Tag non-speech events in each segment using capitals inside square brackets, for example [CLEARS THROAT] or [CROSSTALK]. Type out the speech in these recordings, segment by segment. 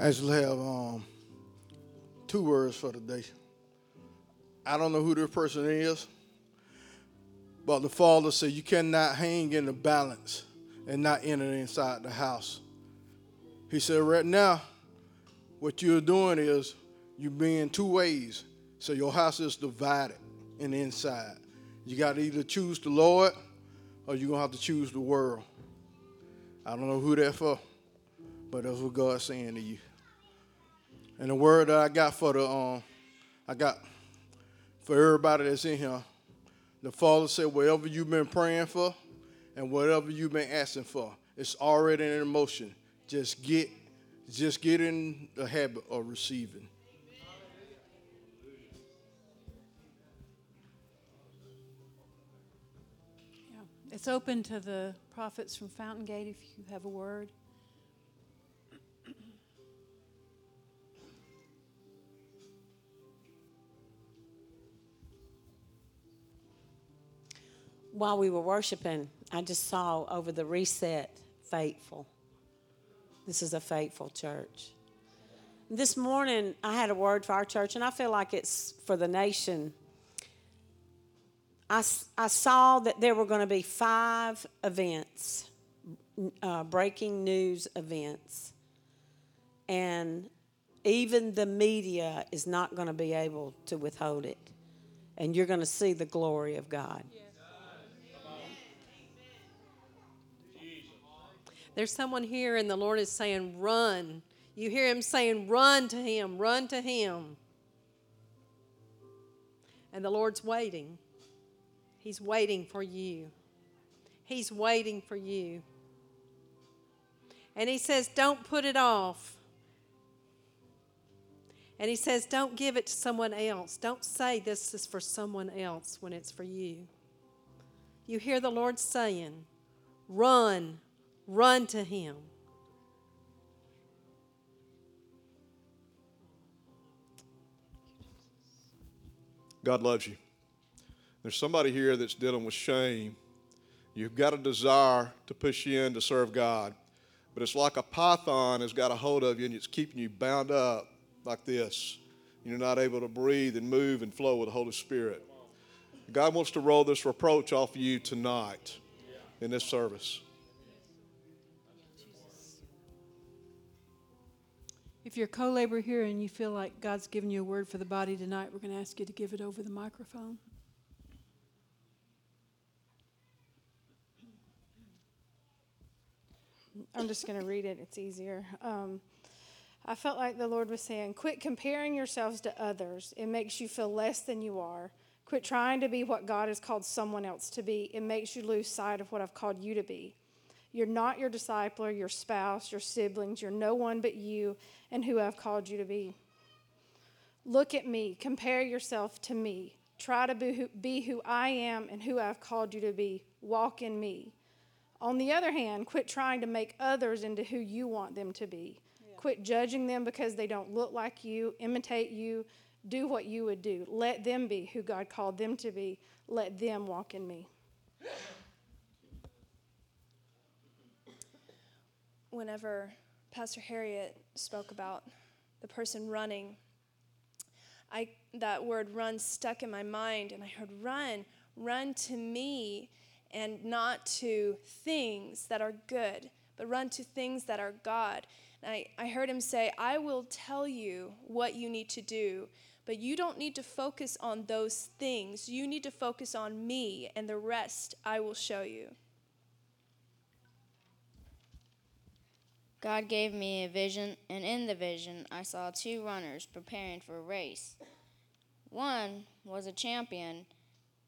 I actually have um, two words for today. I don't know who this person is, but the Father said you cannot hang in the balance and not enter inside the house. He said, right now, what you're doing is you're being two ways. So your house is divided in the inside. You got to either choose the Lord or you're going to have to choose the world. I don't know who that's for, but that's what God's saying to you. And the word that I got for the um, I got for everybody that's in here, the Father said, whatever you've been praying for and whatever you've been asking for, it's already in motion. Just get just get in the habit of receiving. Yeah. It's open to the prophets from Fountain Gate if you have a word. While we were worshiping, I just saw over the reset faithful. This is a faithful church. This morning, I had a word for our church, and I feel like it's for the nation. I, I saw that there were going to be five events, uh, breaking news events. And even the media is not going to be able to withhold it. And you're going to see the glory of God. There's someone here, and the Lord is saying, Run. You hear Him saying, Run to Him, run to Him. And the Lord's waiting. He's waiting for you. He's waiting for you. And He says, Don't put it off. And He says, Don't give it to someone else. Don't say this is for someone else when it's for you. You hear the Lord saying, Run Run to Him. God loves you. There's somebody here that's dealing with shame. You've got a desire to push in to serve God, but it's like a python has got a hold of you and it's keeping you bound up like this. You're not able to breathe and move and flow with the Holy Spirit. God wants to roll this reproach off of you tonight in this service. If you're a co laborer here and you feel like God's given you a word for the body tonight, we're going to ask you to give it over the microphone. I'm just going to read it, it's easier. Um, I felt like the Lord was saying, Quit comparing yourselves to others. It makes you feel less than you are. Quit trying to be what God has called someone else to be. It makes you lose sight of what I've called you to be. You're not your discipler, your spouse, your siblings. You're no one but you and who I've called you to be. Look at me. Compare yourself to me. Try to be who, be who I am and who I've called you to be. Walk in me. On the other hand, quit trying to make others into who you want them to be. Yeah. Quit judging them because they don't look like you, imitate you, do what you would do. Let them be who God called them to be. Let them walk in me. [LAUGHS] whenever Pastor Harriet spoke about the person running, I that word run stuck in my mind and I heard run, run to me and not to things that are good, but run to things that are God. And I, I heard him say, I will tell you what you need to do, but you don't need to focus on those things. You need to focus on me, and the rest I will show you. God gave me a vision, and in the vision I saw two runners preparing for a race. One was a champion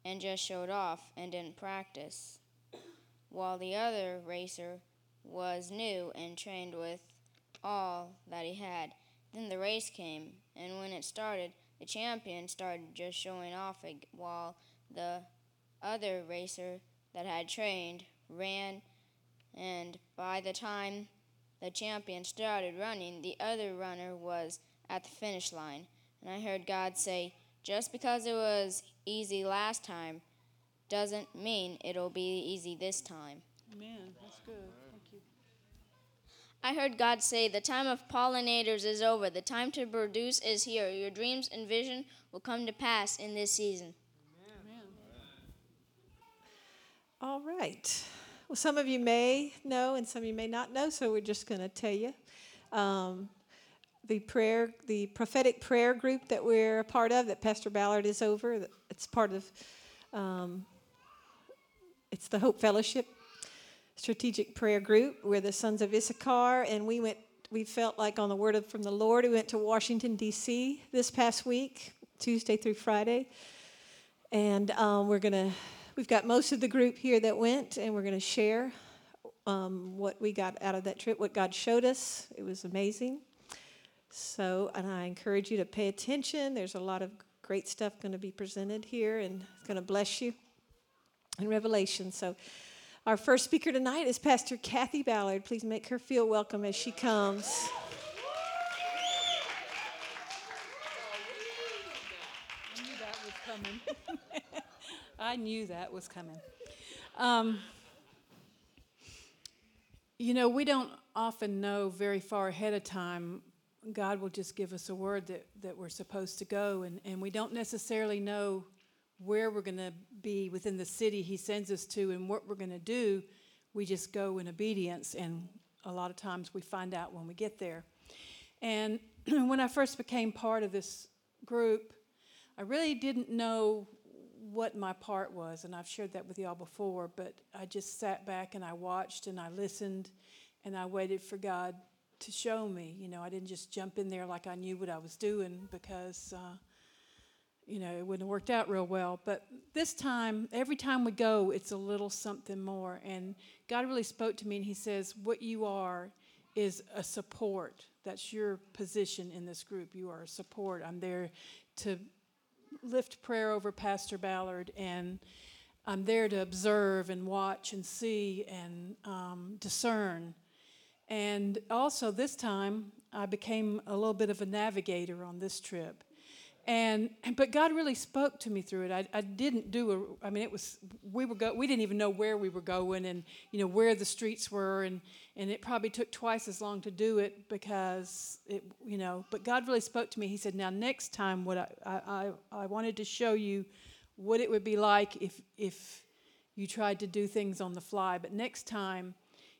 and just showed off and didn't practice, while the other racer was new and trained with all that he had. Then the race came, and when it started, the champion started just showing off while the other racer that had trained ran, and by the time the champion started running, the other runner was at the finish line. And I heard God say, just because it was easy last time doesn't mean it'll be easy this time. Amen. That's good. Thank you. I heard God say, The time of pollinators is over. The time to produce is here. Your dreams and vision will come to pass in this season. All right. Well, some of you may know and some of you may not know, so we're just going to tell you. Um, the prayer, the prophetic prayer group that we're a part of, that Pastor Ballard is over, it's part of, um, it's the Hope Fellowship Strategic Prayer Group. We're the Sons of Issachar, and we went. We felt like on the word of, from the Lord. We went to Washington D.C. this past week, Tuesday through Friday, and um, we're gonna We've got most of the group here that went, and we're going to share um, what we got out of that trip, what God showed us. It was amazing. So, and I encourage you to pay attention. There's a lot of great stuff going to be presented here, and it's going to bless you in Revelation. So, our first speaker tonight is Pastor Kathy Ballard. Please make her feel welcome as she comes. I knew that was coming. Um, you know, we don't often know very far ahead of time. God will just give us a word that, that we're supposed to go, and, and we don't necessarily know where we're going to be within the city He sends us to and what we're going to do. We just go in obedience, and a lot of times we find out when we get there. And [CLEARS THROAT] when I first became part of this group, I really didn't know what my part was, and I've shared that with y'all before, but I just sat back and I watched and I listened and I waited for God to show me. You know, I didn't just jump in there like I knew what I was doing because, uh, you know, it wouldn't have worked out real well. But this time, every time we go, it's a little something more. And God really spoke to me and He says, What you are is a support. That's your position in this group. You are a support. I'm there to lift prayer over Pastor Ballard, and I'm there to observe and watch and see and um, discern. And also, this time, I became a little bit of a navigator on this trip. And but God really spoke to me through it. I, I didn't do a. I mean, it was we were go. We didn't even know where we were going, and you know where the streets were, and and it probably took twice as long to do it because it you know. But God really spoke to me. He said, "Now next time, what I I I wanted to show you what it would be like if if you tried to do things on the fly. But next time,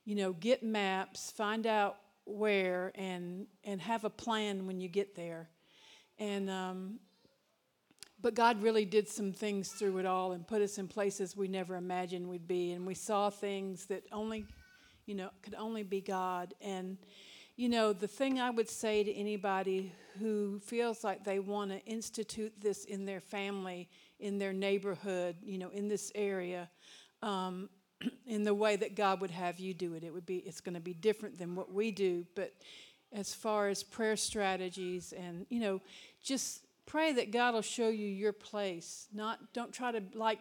you know, get maps, find out where, and and have a plan when you get there." And um, but God really did some things through it all and put us in places we never imagined we'd be, and we saw things that only, you know, could only be God. And you know, the thing I would say to anybody who feels like they want to institute this in their family, in their neighborhood, you know, in this area. Um, [CLEARS THROAT] in the way that God would have you do it. It would be it's going to be different than what we do, but as far as prayer strategies and you know just pray that God will show you your place. Not don't try to like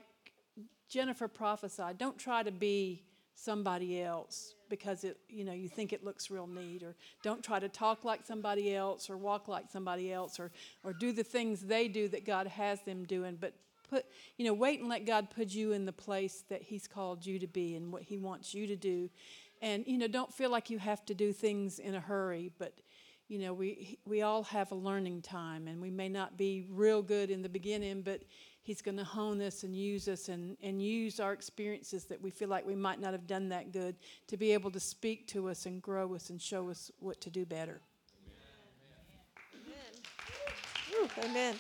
Jennifer prophesied. Don't try to be somebody else because it you know you think it looks real neat or don't try to talk like somebody else or walk like somebody else or or do the things they do that God has them doing but put you know wait and let God put you in the place that he's called you to be and what he wants you to do and you know don't feel like you have to do things in a hurry but you know, we, we all have a learning time, and we may not be real good in the beginning, but He's going to hone us and use us and, and use our experiences that we feel like we might not have done that good to be able to speak to us and grow us and show us what to do better. Amen. Amen.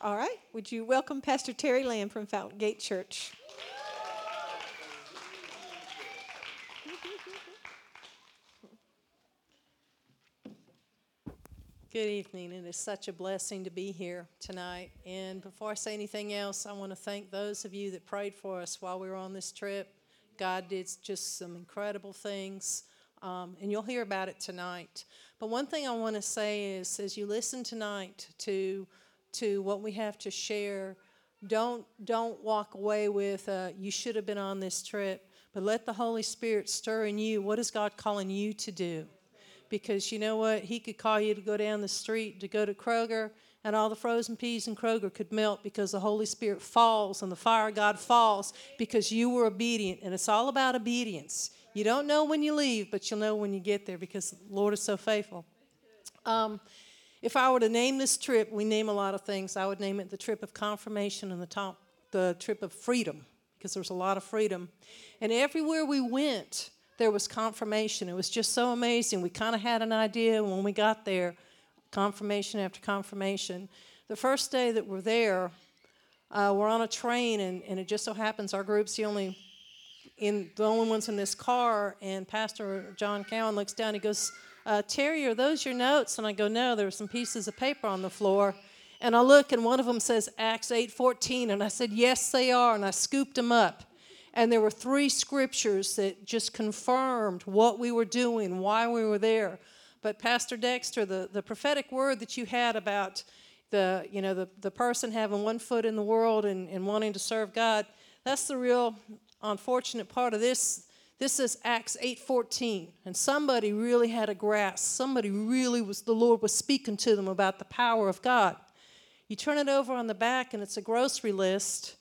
All right. Would you welcome Pastor Terry Lamb from Fountain Gate Church? Good evening. It is such a blessing to be here tonight. And before I say anything else, I want to thank those of you that prayed for us while we were on this trip. God did just some incredible things, um, and you'll hear about it tonight. But one thing I want to say is, as you listen tonight to to what we have to share, don't don't walk away with uh, you should have been on this trip. But let the Holy Spirit stir in you. What is God calling you to do? Because you know what? He could call you to go down the street to go to Kroger, and all the frozen peas in Kroger could melt because the Holy Spirit falls and the fire of God falls because you were obedient. And it's all about obedience. You don't know when you leave, but you'll know when you get there because the Lord is so faithful. Um, if I were to name this trip, we name a lot of things. I would name it the trip of confirmation and the, top, the trip of freedom because there was a lot of freedom. And everywhere we went, there was confirmation. It was just so amazing. We kind of had an idea when we got there confirmation after confirmation. The first day that we're there, uh, we're on a train, and, and it just so happens our group's the only in the only ones in this car. And Pastor John Cowan looks down. He goes, uh, "Terry, are those your notes?" And I go, "No, there were some pieces of paper on the floor." And I look, and one of them says Acts eight fourteen, and I said, "Yes, they are." And I scooped them up. And there were three scriptures that just confirmed what we were doing, why we were there. But Pastor Dexter, the, the prophetic word that you had about the, you know, the, the person having one foot in the world and, and wanting to serve God, that's the real unfortunate part of this. This is Acts 8:14, and somebody really had a grasp. Somebody really was the Lord was speaking to them about the power of God. You turn it over on the back, and it's a grocery list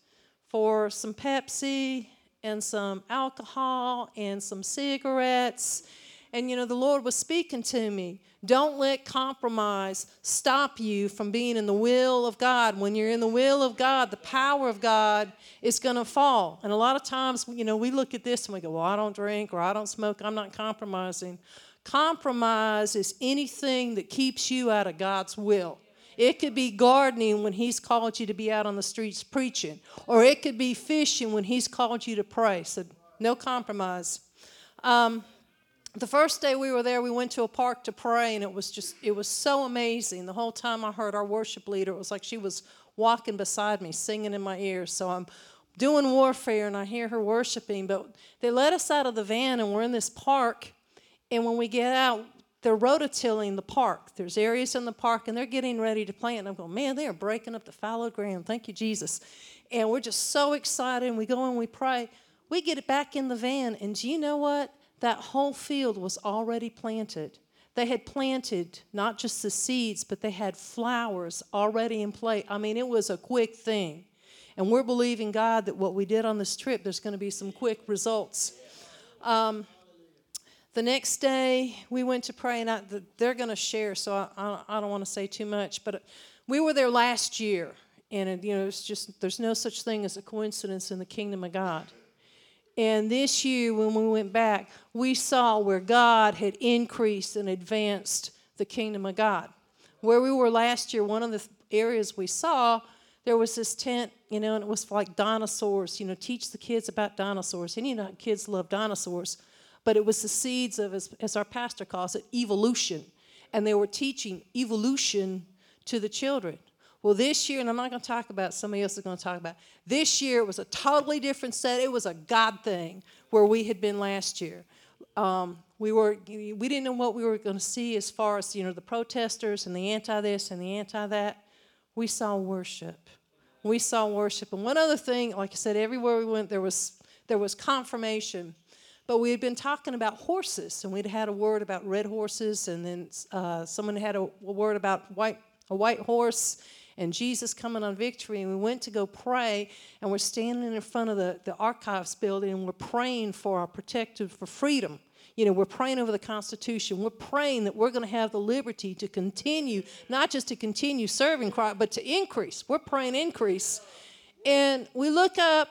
for some Pepsi and some alcohol and some cigarettes and you know, the Lord was speaking to me. Don't let compromise stop you from being in the will of God. When you're in the will of God, the power of God is going to fall. And a lot of times, you know, we look at this and we go, well, I don't drink or I don't smoke, I'm not compromising. Compromise is anything that keeps you out of God's will. It could be gardening when He's called you to be out on the streets preaching, or it could be fishing when He's called you to pray. So, no compromise. Um, the first day we were there, we went to a park to pray, and it was just, it was so amazing. The whole time I heard our worship leader, it was like she was walking beside me, singing in my ears. So I'm doing warfare, and I hear her worshiping. But they let us out of the van, and we're in this park. And when we get out, they're rototilling the park. There's areas in the park, and they're getting ready to plant. And I'm going, man, they are breaking up the fallow ground. Thank you, Jesus. And we're just so excited, and we go and we pray. We get it back in the van, and do you know what? that whole field was already planted. They had planted not just the seeds, but they had flowers already in place. I mean, it was a quick thing. And we're believing God that what we did on this trip, there's going to be some quick results. Um, the next day, we went to pray, and I, they're going to share, so I, I, I don't want to say too much. But we were there last year, and you know, it's just there's no such thing as a coincidence in the kingdom of God. And this year, when we went back, we saw where God had increased and advanced the kingdom of God. Where we were last year, one of the areas we saw, there was this tent, you know, and it was like dinosaurs, you know, teach the kids about dinosaurs. And you know, kids love dinosaurs. But it was the seeds of, as, as our pastor calls it, evolution. And they were teaching evolution to the children. Well, this year, and I'm not going to talk about, somebody else is going to talk about. This year it was a totally different set. It was a God thing where we had been last year. Um, we were we didn't know what we were going to see as far as you know the protesters and the anti this and the anti that. We saw worship. We saw worship. And one other thing, like I said, everywhere we went there was there was confirmation. But we had been talking about horses, and we'd had a word about red horses, and then uh, someone had a, a word about white a white horse and Jesus coming on victory. And we went to go pray, and we're standing in front of the, the archives building, and we're praying for our protected for freedom. You know, we're praying over the Constitution. We're praying that we're going to have the liberty to continue, not just to continue serving Christ, but to increase. We're praying increase. And we look up,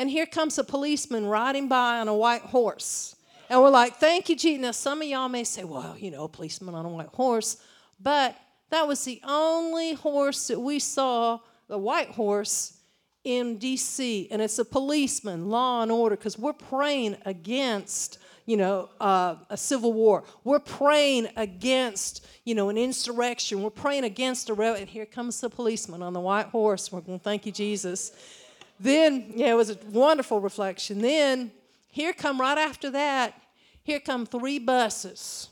and here comes a policeman riding by on a white horse. And we're like, thank you, Jesus. Now, some of y'all may say, well, you know, a policeman on a white horse. But that was the only horse that we saw, the white horse, in D.C. And it's a policeman, law and order, because we're praying against, you know, uh, a civil war. We're praying against, you know, an insurrection. We're praying against a rebel. And here comes the policeman on the white horse. We're going, thank you, Jesus. Then, yeah, it was a wonderful reflection. Then, here come right after that, here come three buses.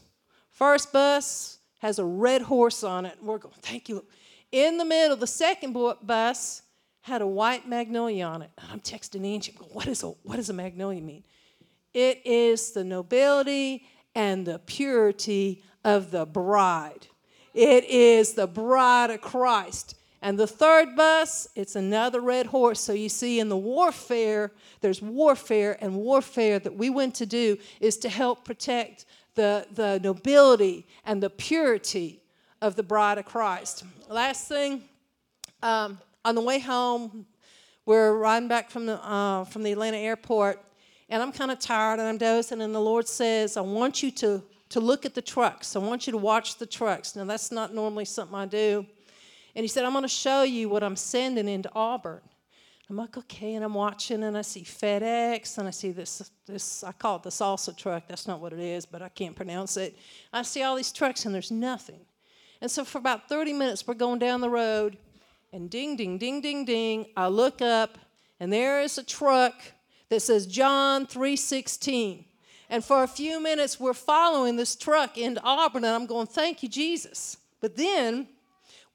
First bus, has a red horse on it. We're going, thank you. In the middle, the second bus had a white magnolia on it. I'm texting Angie, I'm what, is a, what does a magnolia mean? It is the nobility and the purity of the bride. It is the bride of Christ. And the third bus, it's another red horse. So you see, in the warfare, there's warfare, and warfare that we went to do is to help protect the, the nobility and the purity of the bride of Christ. Last thing, um, on the way home, we're riding back from the, uh, from the Atlanta airport, and I'm kind of tired and I'm dozing, and the Lord says, I want you to, to look at the trucks. I want you to watch the trucks. Now, that's not normally something I do. And he said, I'm going to show you what I'm sending into Auburn. I'm like, okay, and I'm watching, and I see FedEx, and I see this, this, I call it the salsa truck. That's not what it is, but I can't pronounce it. I see all these trucks, and there's nothing. And so for about 30 minutes, we're going down the road, and ding, ding, ding, ding, ding, I look up, and there is a truck that says John 3:16. And for a few minutes, we're following this truck into Auburn, and I'm going, thank you, Jesus. But then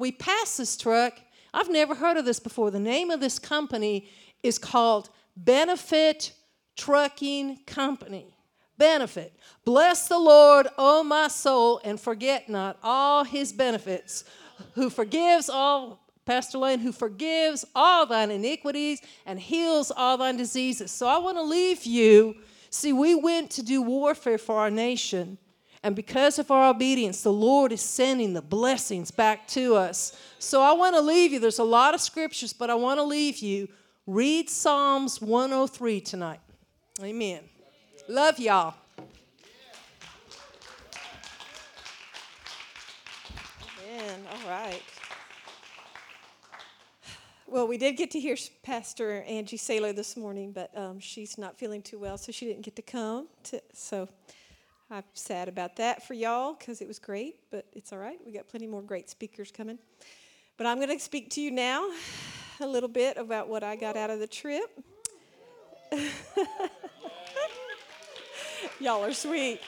we pass this truck. I've never heard of this before. The name of this company is called Benefit Trucking Company. Benefit. Bless the Lord, O my soul, and forget not all his benefits, who forgives all, Pastor Lane, who forgives all thine iniquities and heals all thine diseases. So I want to leave you. See, we went to do warfare for our nation. And because of our obedience, the Lord is sending the blessings back to us. So I want to leave you. There's a lot of scriptures, but I want to leave you. Read Psalms 103 tonight. Amen. Love y'all. Amen. All right. Well, we did get to hear Pastor Angie Saylor this morning, but um, she's not feeling too well, so she didn't get to come. To, so I'm sad about that for y'all because it was great, but it's all right. We got plenty more great speakers coming. But I'm going to speak to you now a little bit about what I got out of the trip. [LAUGHS] y'all are sweet.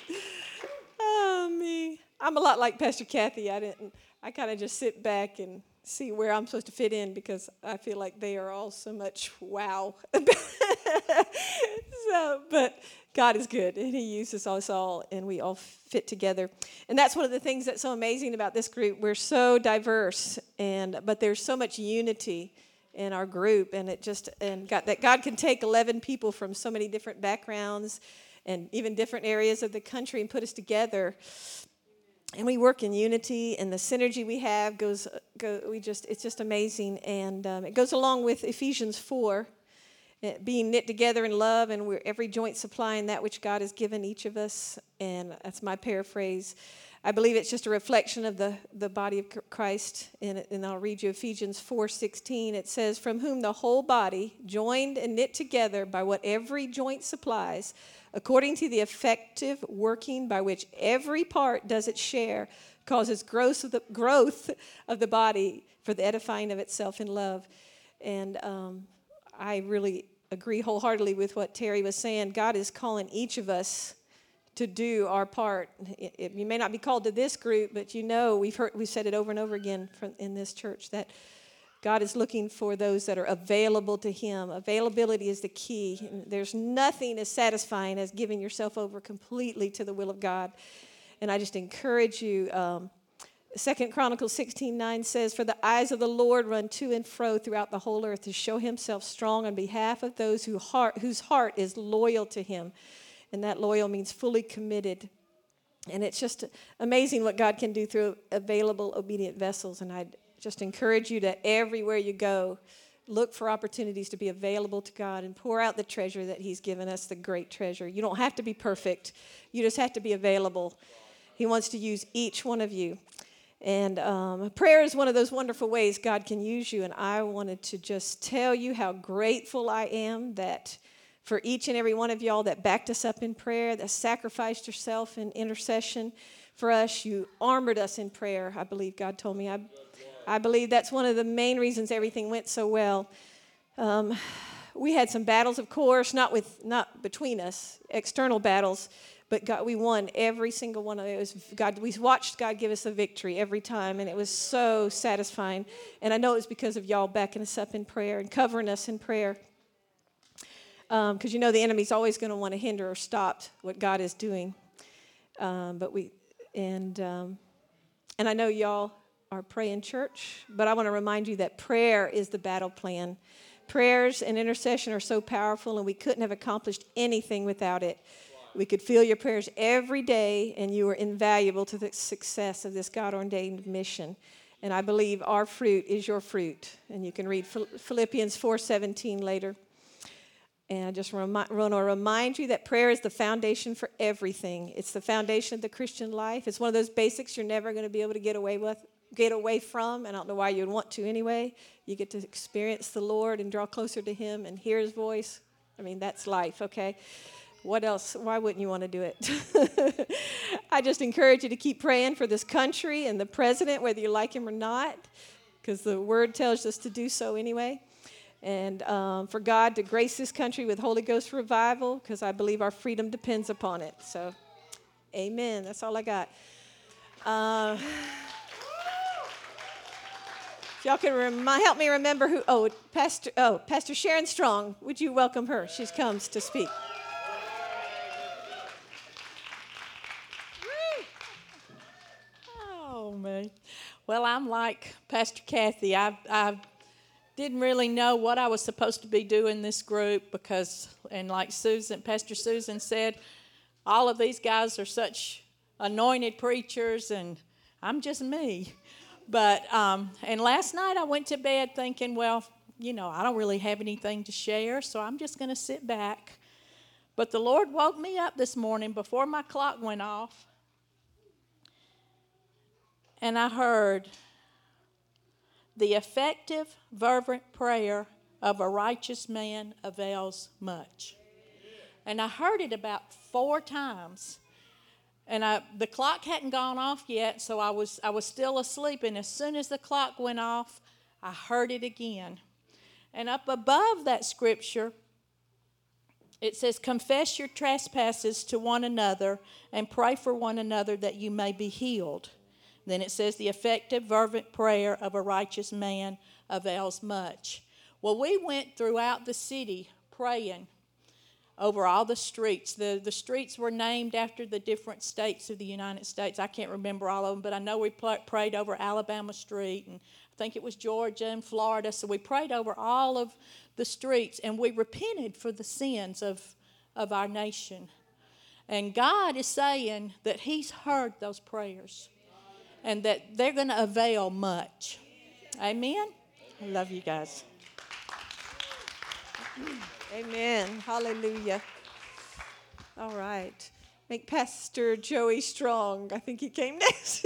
Oh, me. I'm a lot like Pastor Kathy. I didn't. I kind of just sit back and see where I'm supposed to fit in because I feel like they are all so much wow. [LAUGHS] so, but God is good and He uses us all and we all fit together. And that's one of the things that's so amazing about this group. We're so diverse and but there's so much unity in our group and it just and God, that God can take 11 people from so many different backgrounds and even different areas of the country and put us together and we work in unity and the synergy we have goes go, we just it's just amazing. And um, it goes along with ephesians 4 uh, being knit together in love and we're every joint supplying that which god has given each of us. And that's my paraphrase. I believe it's just a reflection of the, the body of christ. And, and i'll read you ephesians 4 16 it says from whom the whole body joined and knit together by what every joint supplies according to the effective working by which every part does its share, causes growth of the, growth of the body for the edifying of itself in love. And um, I really agree wholeheartedly with what Terry was saying. God is calling each of us to do our part. It, it, you may not be called to this group, but you know we've heard we've said it over and over again from, in this church that God is looking for those that are available to Him. Availability is the key. There's nothing as satisfying as giving yourself over completely to the will of God. And I just encourage you. Um, Second Chronicles 16 9 says, For the eyes of the Lord run to and fro throughout the whole earth to show himself strong on behalf of those who heart, whose heart is loyal to him. And that loyal means fully committed. And it's just amazing what God can do through available, obedient vessels. And I'd just encourage you to everywhere you go, look for opportunities to be available to God and pour out the treasure that He's given us, the great treasure. You don't have to be perfect, you just have to be available. He wants to use each one of you. And um, prayer is one of those wonderful ways God can use you. And I wanted to just tell you how grateful I am that for each and every one of y'all that backed us up in prayer, that sacrificed yourself in intercession for us. You armored us in prayer, I believe God told me. I I believe that's one of the main reasons everything went so well. Um, we had some battles, of course, not with not between us, external battles, but God, we won every single one of those. God, we watched God give us a victory every time, and it was so satisfying. And I know it was because of y'all backing us up in prayer and covering us in prayer. Because um, you know the enemy's always going to want to hinder or stop what God is doing. Um, but we and um, And I know y'all are praying church, but I want to remind you that prayer is the battle plan. Prayers and intercession are so powerful, and we couldn't have accomplished anything without it. We could feel your prayers every day, and you are invaluable to the success of this God ordained mission. And I believe our fruit is your fruit. And you can read Philippians 4:17 later. And I just want to remind you that prayer is the foundation for everything. It's the foundation of the Christian life. It's one of those basics you're never going to be able to get away with, get away from. And I don't know why you'd want to anyway. You get to experience the Lord and draw closer to Him and hear His voice. I mean, that's life, okay? What else? Why wouldn't you want to do it? [LAUGHS] I just encourage you to keep praying for this country and the president, whether you like him or not, because the word tells us to do so anyway and um, for God to grace this country with Holy Ghost revival because I believe our freedom depends upon it. So, amen. That's all I got. Uh, y'all can remi- help me remember who. Oh, Pastor. Oh, Pastor Sharon Strong. Would you welcome her? She comes to speak. Oh man. Well, I'm like Pastor Kathy. I've, I've didn't really know what I was supposed to be doing this group because, and like Susan, Pastor Susan said, all of these guys are such anointed preachers, and I'm just me. But, um, and last night I went to bed thinking, well, you know, I don't really have anything to share, so I'm just going to sit back. But the Lord woke me up this morning before my clock went off, and I heard, the effective, fervent prayer of a righteous man avails much. And I heard it about four times. And I, the clock hadn't gone off yet, so I was, I was still asleep. And as soon as the clock went off, I heard it again. And up above that scripture, it says, Confess your trespasses to one another and pray for one another that you may be healed. Then it says, the effective, fervent prayer of a righteous man avails much. Well, we went throughout the city praying over all the streets. The, the streets were named after the different states of the United States. I can't remember all of them, but I know we pl- prayed over Alabama Street, and I think it was Georgia and Florida. So we prayed over all of the streets, and we repented for the sins of, of our nation. And God is saying that He's heard those prayers and that they're going to avail much. Amen. I love you guys. Amen. Hallelujah. All right. Make Pastor Joey strong. I think he came [LAUGHS] next.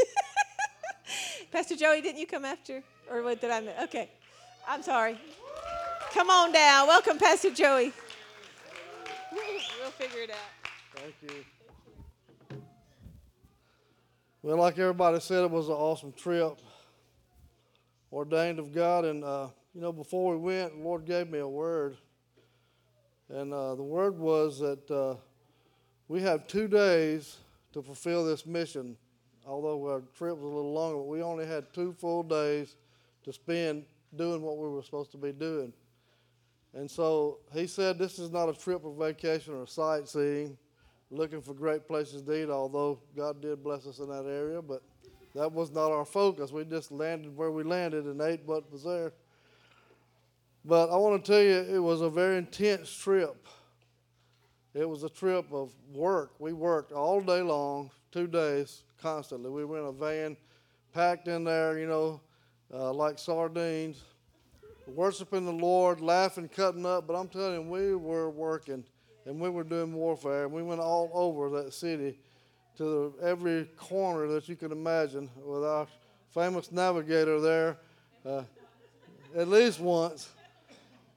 Pastor Joey, didn't you come after? Or what did I miss? Okay. I'm sorry. Come on down. Welcome, Pastor Joey. We'll figure it out. Thank you. Well, like everybody said, it was an awesome trip, ordained of God. And, uh, you know, before we went, the Lord gave me a word. And uh, the word was that uh, we have two days to fulfill this mission. Although our trip was a little longer, but we only had two full days to spend doing what we were supposed to be doing. And so he said, This is not a trip of vacation or sightseeing looking for great places to eat, although God did bless us in that area, but that was not our focus. We just landed where we landed and ate what was there. But I want to tell you, it was a very intense trip. It was a trip of work. We worked all day long, two days, constantly. We were in a van, packed in there, you know, uh, like sardines, worshiping the Lord, laughing, cutting up. But I'm telling you, we were working and we were doing warfare. We went all over that city to the, every corner that you can imagine with our famous navigator there uh, at least once.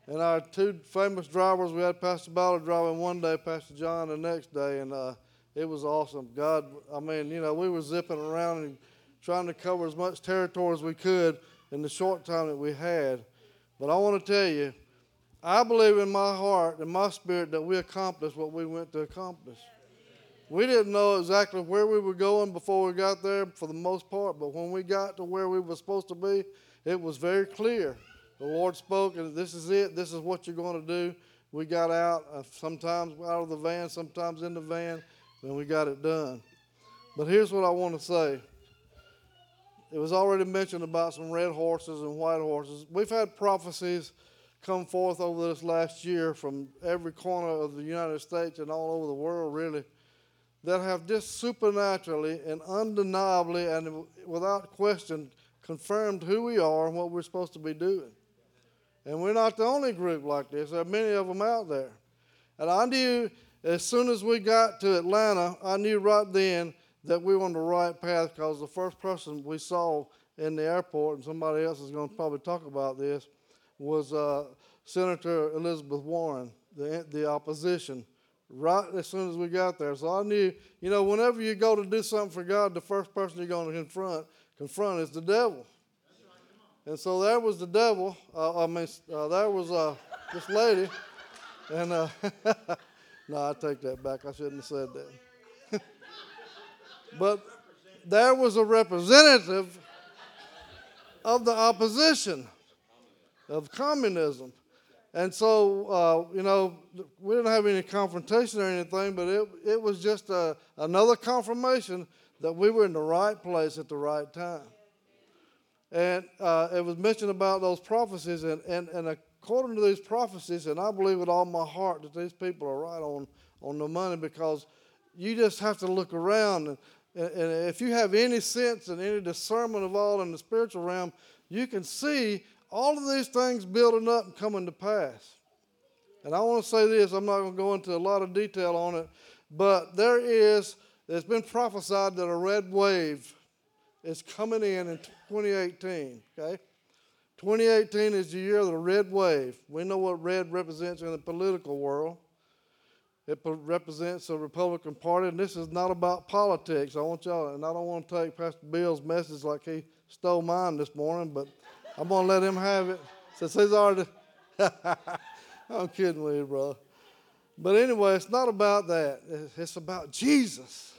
And our two famous drivers, we had Pastor Ballard driving one day, Pastor John the next day, and uh, it was awesome. God, I mean, you know, we were zipping around and trying to cover as much territory as we could in the short time that we had. But I want to tell you, I believe in my heart and my spirit that we accomplished what we went to accomplish. We didn't know exactly where we were going before we got there for the most part, but when we got to where we were supposed to be, it was very clear. The Lord spoke, and this is it. This is what you're going to do. We got out, uh, sometimes out of the van, sometimes in the van, and we got it done. But here's what I want to say it was already mentioned about some red horses and white horses. We've had prophecies come forth over this last year from every corner of the United States and all over the world, really, that have just supernaturally and undeniably and without question confirmed who we are and what we're supposed to be doing. And we're not the only group like this, there are many of them out there. And I knew as soon as we got to Atlanta, I knew right then that we were on the right path because the first person we saw in the airport, and somebody else is going to probably talk about this, was uh, Senator Elizabeth Warren, the, the opposition, right as soon as we got there. So I knew, you know, whenever you go to do something for God, the first person you're going to confront, confront is the devil. And so there was the devil. Uh, I mean, uh, was uh, this lady, and uh, [LAUGHS] no, I take that back. I shouldn't have said that. [LAUGHS] but there was a representative of the opposition of communism. And so, uh, you know, we didn't have any confrontation or anything, but it, it was just a, another confirmation that we were in the right place at the right time. And uh, it was mentioned about those prophecies, and, and, and according to these prophecies, and I believe with all my heart that these people are right on, on the money because you just have to look around. And, and if you have any sense and any discernment of all in the spiritual realm, you can see all of these things building up and coming to pass. And I want to say this, I'm not going to go into a lot of detail on it, but there is, it's been prophesied that a red wave is coming in in 2018, okay? 2018 is the year of the red wave. We know what red represents in the political world. It represents the Republican Party, and this is not about politics. I want y'all, and I don't want to take Pastor Bill's message like he stole mine this morning, but I'm going to let him have it since he's already. [LAUGHS] I'm kidding with you, brother. But anyway, it's not about that. It's about Jesus.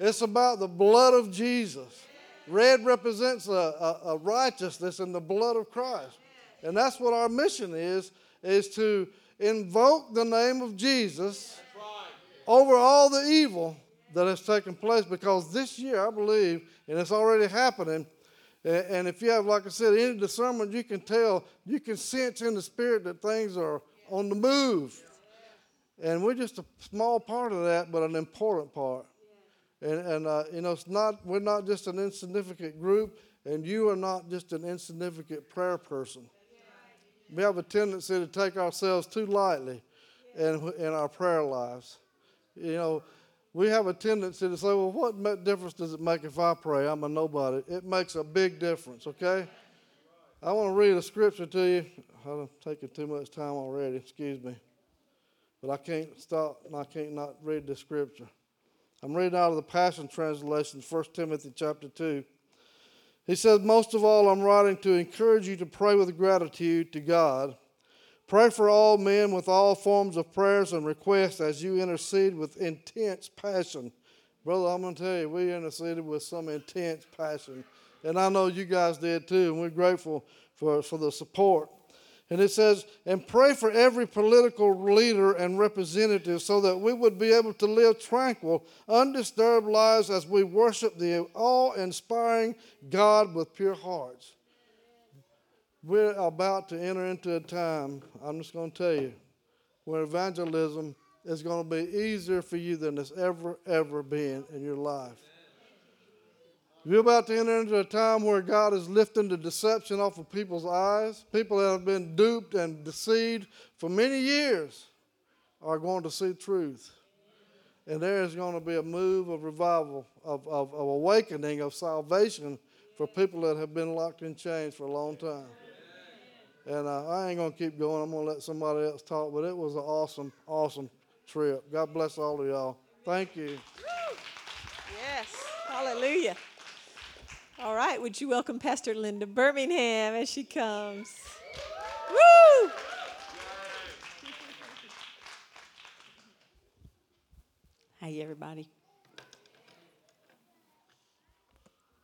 It's about the blood of Jesus. Red represents a, a, a righteousness in the blood of Christ. And that's what our mission is, is to invoke the name of Jesus over all the evil that has taken place because this year, I believe, and it's already happening, and if you have, like I said, any discernment, you can tell, you can sense in the spirit that things are on the move. And we're just a small part of that, but an important part. And, and uh, you know, it's not, we're not just an insignificant group, and you are not just an insignificant prayer person. We have a tendency to take ourselves too lightly in, in our prayer lives. You know, we have a tendency to say, well, what difference does it make if I pray? I'm a nobody. It makes a big difference, okay? I want to read a scripture to you. I'm taking too much time already, excuse me. But I can't stop and I can't not read the scripture. I'm reading out of the Passion Translation, 1 Timothy chapter 2. He says, Most of all, I'm writing to encourage you to pray with gratitude to God Pray for all men with all forms of prayers and requests as you intercede with intense passion. Brother, I'm going to tell you, we interceded with some intense passion. And I know you guys did too, and we're grateful for, for the support. And it says, and pray for every political leader and representative so that we would be able to live tranquil, undisturbed lives as we worship the awe inspiring God with pure hearts. We're about to enter into a time, I'm just going to tell you, where evangelism is going to be easier for you than it's ever, ever been in your life. You're about to enter into a time where God is lifting the deception off of people's eyes. People that have been duped and deceived for many years are going to see truth. And there is going to be a move of revival, of, of, of awakening, of salvation for people that have been locked in chains for a long time. And uh, I ain't going to keep going. I'm going to let somebody else talk. But it was an awesome, awesome trip. God bless all of y'all. Thank you. Yes. Hallelujah. All right. Would you welcome Pastor Linda Birmingham as she comes? Woo! Hey, everybody.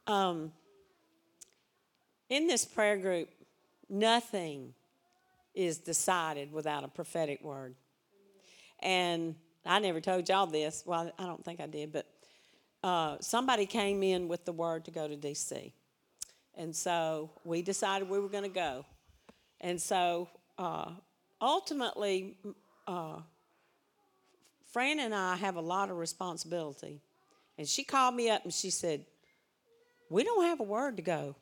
Um, in this prayer group, Nothing is decided without a prophetic word. And I never told y'all this. Well, I don't think I did, but uh, somebody came in with the word to go to D.C. And so we decided we were going to go. And so uh, ultimately, uh, Fran and I have a lot of responsibility. And she called me up and she said, We don't have a word to go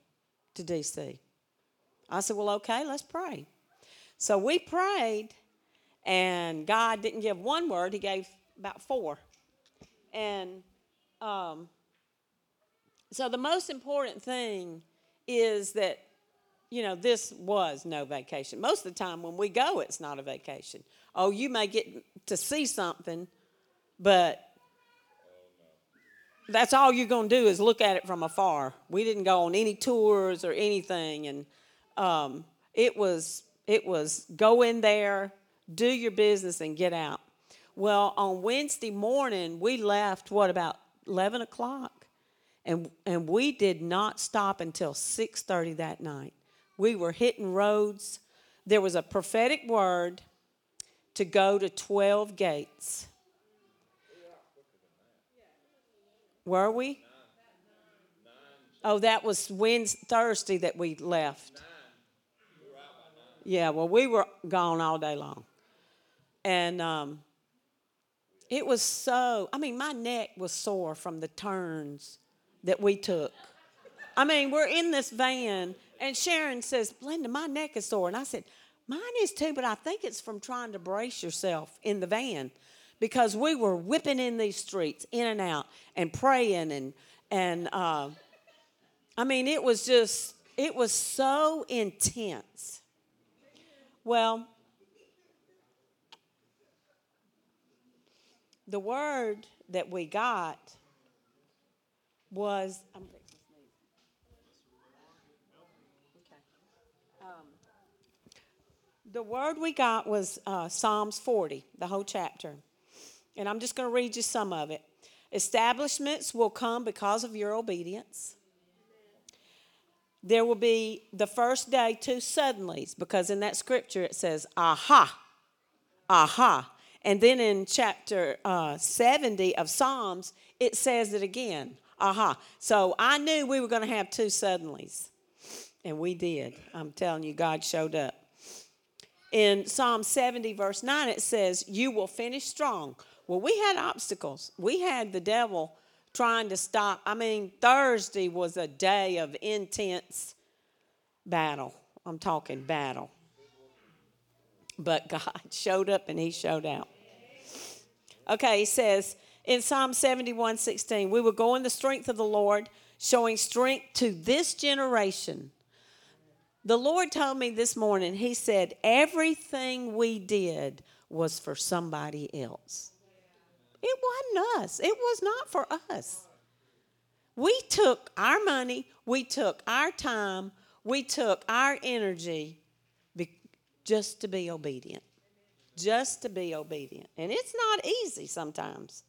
to DC. I said, Well, okay, let's pray. So we prayed, and God didn't give one word, He gave about four. And um, so the most important thing is that, you know, this was no vacation. Most of the time when we go, it's not a vacation. Oh, you may get to see something, but that's all you're going to do is look at it from afar. We didn't go on any tours or anything, and um, it was it was go in there, do your business, and get out. Well, on Wednesday morning, we left what about eleven o'clock, and and we did not stop until six thirty that night. We were hitting roads. There was a prophetic word to go to twelve gates. Were we? Oh, that was Wednesday, Thursday that we left. Yeah, well, we were gone all day long. And um, it was so, I mean, my neck was sore from the turns that we took. I mean, we're in this van, and Sharon says, Linda, my neck is sore. And I said, Mine is too, but I think it's from trying to brace yourself in the van because we were whipping in these streets, in and out, and praying. And, and uh, I mean, it was just, it was so intense. Well, the word that we got was. I'm. Okay. Um, the word we got was uh, Psalms 40, the whole chapter. And I'm just going to read you some of it. Establishments will come because of your obedience. There will be the first day two suddenlies, because in that scripture it says, aha, aha. And then in chapter uh, 70 of Psalms, it says it again, aha. So I knew we were going to have two suddenlies, and we did. I'm telling you, God showed up. In Psalm 70, verse 9, it says, You will finish strong. Well, we had obstacles. We had the devil trying to stop. I mean, Thursday was a day of intense battle. I'm talking battle. But [LAUGHS] God showed up and he showed out. Okay, he says in Psalm 71 16, we will go in the strength of the Lord, showing strength to this generation. The Lord told me this morning, He said, everything we did was for somebody else. It wasn't us, it was not for us. We took our money, we took our time, we took our energy just to be obedient. Just to be obedient. And it's not easy sometimes.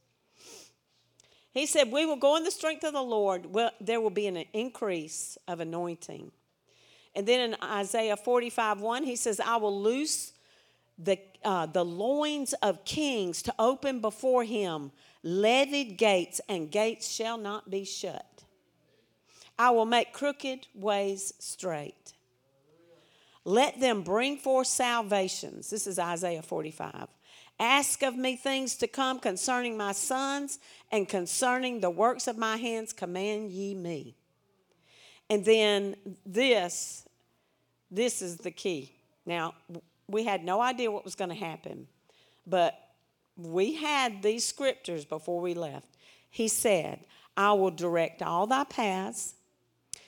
He said, We will go in the strength of the Lord. Well, there will be an increase of anointing. And then in Isaiah 45 1, he says, I will loose the, uh, the loins of kings to open before him, levied gates, and gates shall not be shut. I will make crooked ways straight. Let them bring forth salvations. This is Isaiah 45. Ask of me things to come concerning my sons and concerning the works of my hands, command ye me. And then this, this is the key. Now, we had no idea what was going to happen, but we had these scriptures before we left. He said, I will direct all thy paths.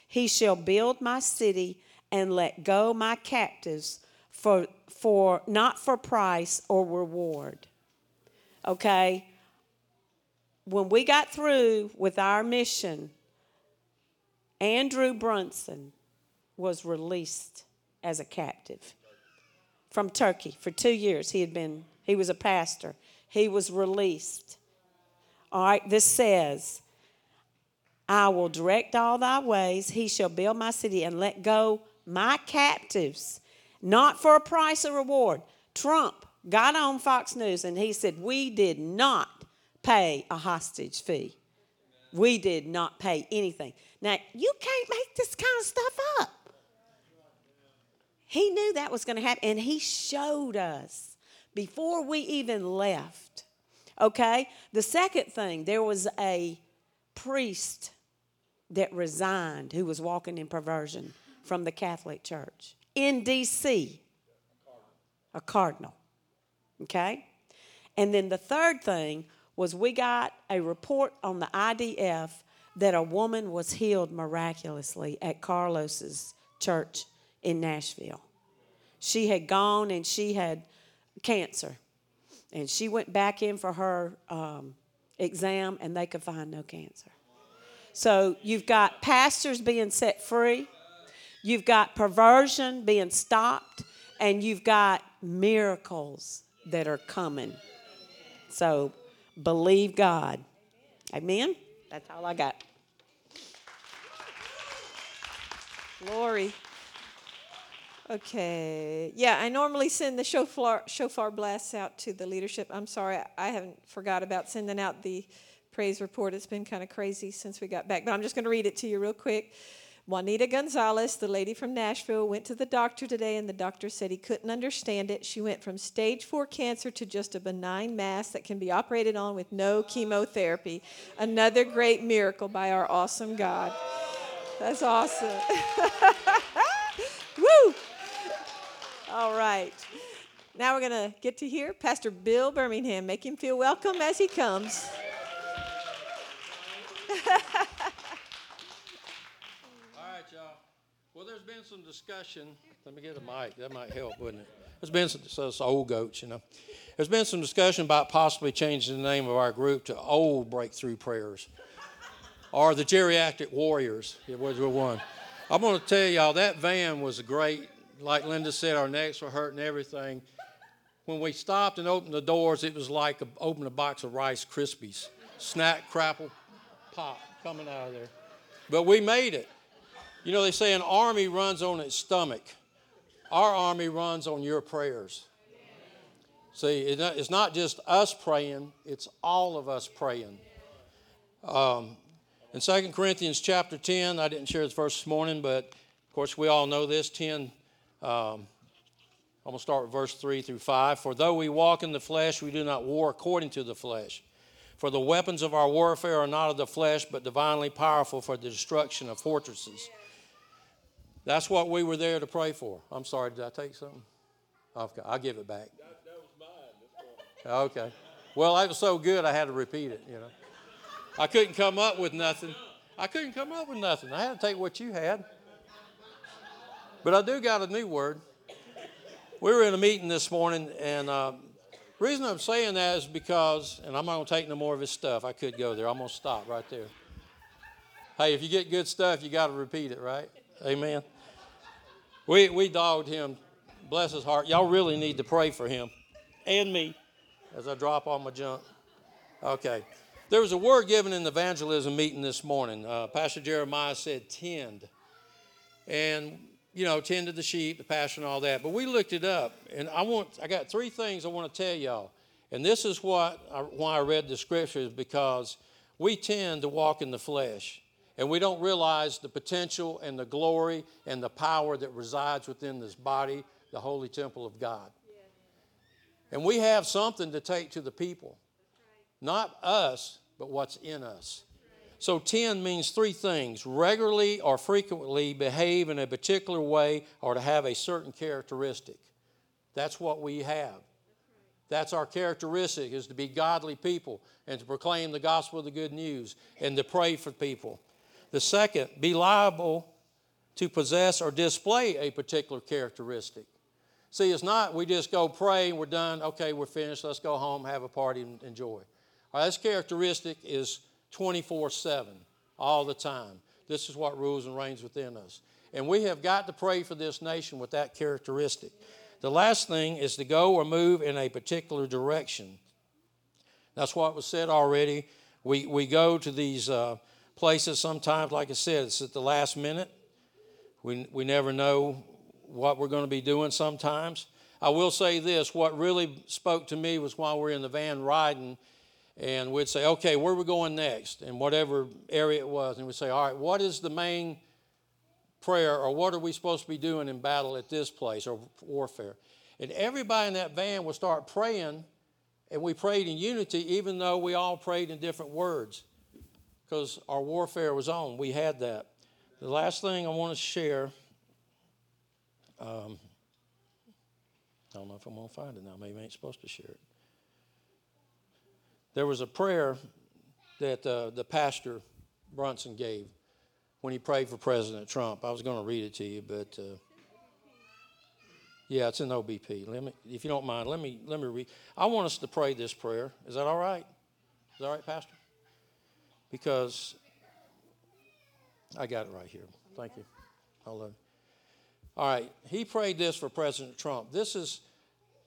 He shall build my city and let go my captives for, for not for price or reward. Okay? When we got through with our mission, Andrew Brunson was released as a captive from Turkey for two years. He had been, he was a pastor. He was released. All right, this says, I will direct all thy ways. He shall build my city and let go my captives, not for a price or reward. Trump got on Fox News and he said, We did not pay a hostage fee. We did not pay anything. Now, you can't make this kind of stuff up. He knew that was going to happen, and he showed us before we even left. Okay? The second thing, there was a priest that resigned who was walking in perversion from the Catholic Church in D.C., a cardinal. Okay? And then the third thing was we got a report on the IDF that a woman was healed miraculously at Carlos's church in Nashville. She had gone and she had cancer. And she went back in for her um, exam and they could find no cancer. So you've got pastors being set free, you've got perversion being stopped, and you've got miracles that are coming. So believe God. Amen? That's all I got. Glory. Okay. Yeah, I normally send the shofar, shofar blasts out to the leadership. I'm sorry, I haven't forgot about sending out the praise report. It's been kind of crazy since we got back, but I'm just going to read it to you real quick. Juanita Gonzalez, the lady from Nashville, went to the doctor today, and the doctor said he couldn't understand it. She went from stage four cancer to just a benign mass that can be operated on with no chemotherapy. Another great miracle by our awesome God. That's awesome. [LAUGHS] Woo! All right. Now we're going to get to hear Pastor Bill Birmingham. Make him feel welcome as he comes. [LAUGHS] All right, y'all. Well, there's been some discussion. Let me get a mic. That might help, wouldn't it? There's been some, so it's old goats, you know. There's been some discussion about possibly changing the name of our group to Old Breakthrough Prayers or the Geriatric Warriors. It was one. I'm going to tell y'all that van was great. Like Linda said, our necks were hurting everything. When we stopped and opened the doors, it was like a, opening a box of Rice Krispies. Snack, crapple, pop coming out of there. But we made it. You know, they say an army runs on its stomach. Our army runs on your prayers. See, it's not just us praying, it's all of us praying. Um, in 2 Corinthians chapter 10, I didn't share this verse this morning, but of course we all know this 10. Um, I'm going to start with verse 3 through 5. For though we walk in the flesh, we do not war according to the flesh. For the weapons of our warfare are not of the flesh, but divinely powerful for the destruction of fortresses. That's what we were there to pray for. I'm sorry, did I take something? Okay, I'll give it back. That, that was mine. Okay. Well, that was so good I had to repeat it, you know. I couldn't come up with nothing. I couldn't come up with nothing. I had to take what you had. But I do got a new word. We were in a meeting this morning, and uh, reason I'm saying that is because, and I'm not going to take no more of his stuff. I could go there. I'm going to stop right there. Hey, if you get good stuff, you got to repeat it, right? Amen. We, we dogged him. Bless his heart. Y'all really need to pray for him and me as I drop all my junk. Okay. There was a word given in the evangelism meeting this morning. Uh, Pastor Jeremiah said, tend. And, you know, tend to the sheep, the pasture, and all that. But we looked it up, and I want, I got three things I want to tell y'all. And this is what I, why I read the scriptures because we tend to walk in the flesh, and we don't realize the potential and the glory and the power that resides within this body, the holy temple of God. And we have something to take to the people. Not us, but what's in us. So 10 means three things regularly or frequently behave in a particular way or to have a certain characteristic. That's what we have. That's our characteristic is to be godly people and to proclaim the gospel of the good news and to pray for people. The second, be liable to possess or display a particular characteristic. See, it's not we just go pray and we're done, okay, we're finished, let's go home, have a party, and enjoy. Right, this characteristic is 24 7, all the time. This is what rules and reigns within us. And we have got to pray for this nation with that characteristic. The last thing is to go or move in a particular direction. That's what was said already. We, we go to these uh, places sometimes, like I said, it's at the last minute. We, we never know what we're going to be doing sometimes. I will say this what really spoke to me was while we we're in the van riding and we'd say, okay, where are we going next? And whatever area it was. And we'd say, all right, what is the main prayer or what are we supposed to be doing in battle at this place or warfare? And everybody in that van would start praying, and we prayed in unity, even though we all prayed in different words because our warfare was on. We had that. The last thing I want to share. Um, I don't know if I'm going to find it now. Maybe I ain't supposed to share it. There was a prayer that uh, the pastor Brunson gave when he prayed for President Trump. I was going to read it to you, but uh, yeah, it's in OBP. Let me, if you don't mind, let me let me read. I want us to pray this prayer. Is that all right? Is that all right, Pastor? Because I got it right here. Thank you. Hello. All right. He prayed this for President Trump. This is,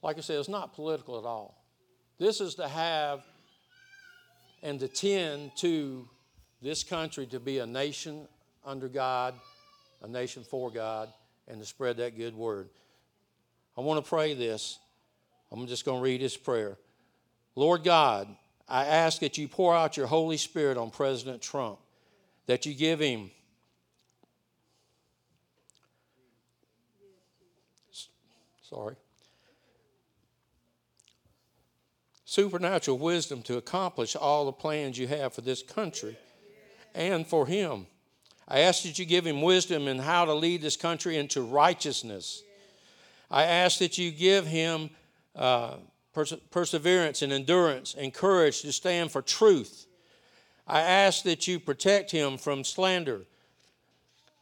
like I said, it's not political at all. This is to have and to tend to this country to be a nation under God, a nation for God, and to spread that good word. I want to pray this. I'm just going to read this prayer. Lord God, I ask that you pour out your Holy Spirit on President Trump, that you give him sorry supernatural wisdom to accomplish all the plans you have for this country and for him. I ask that you give him wisdom in how to lead this country into righteousness. I ask that you give him uh, perse- perseverance and endurance and courage to stand for truth. I ask that you protect him from slander,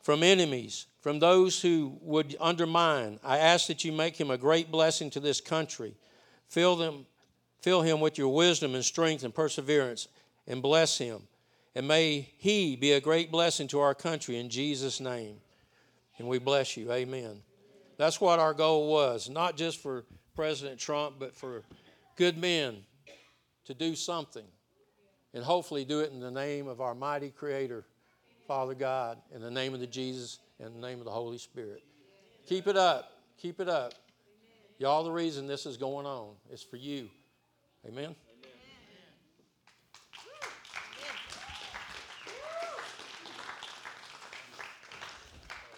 from enemies, from those who would undermine. I ask that you make him a great blessing to this country. Fill them Fill him with your wisdom and strength and perseverance and bless him. And may he be a great blessing to our country in Jesus' name. And we bless you. Amen. That's what our goal was, not just for President Trump, but for good men to do something and hopefully do it in the name of our mighty Creator, Father God, in the name of the Jesus in the name of the Holy Spirit. Keep it up. Keep it up. Y'all, the reason this is going on is for you. Amen.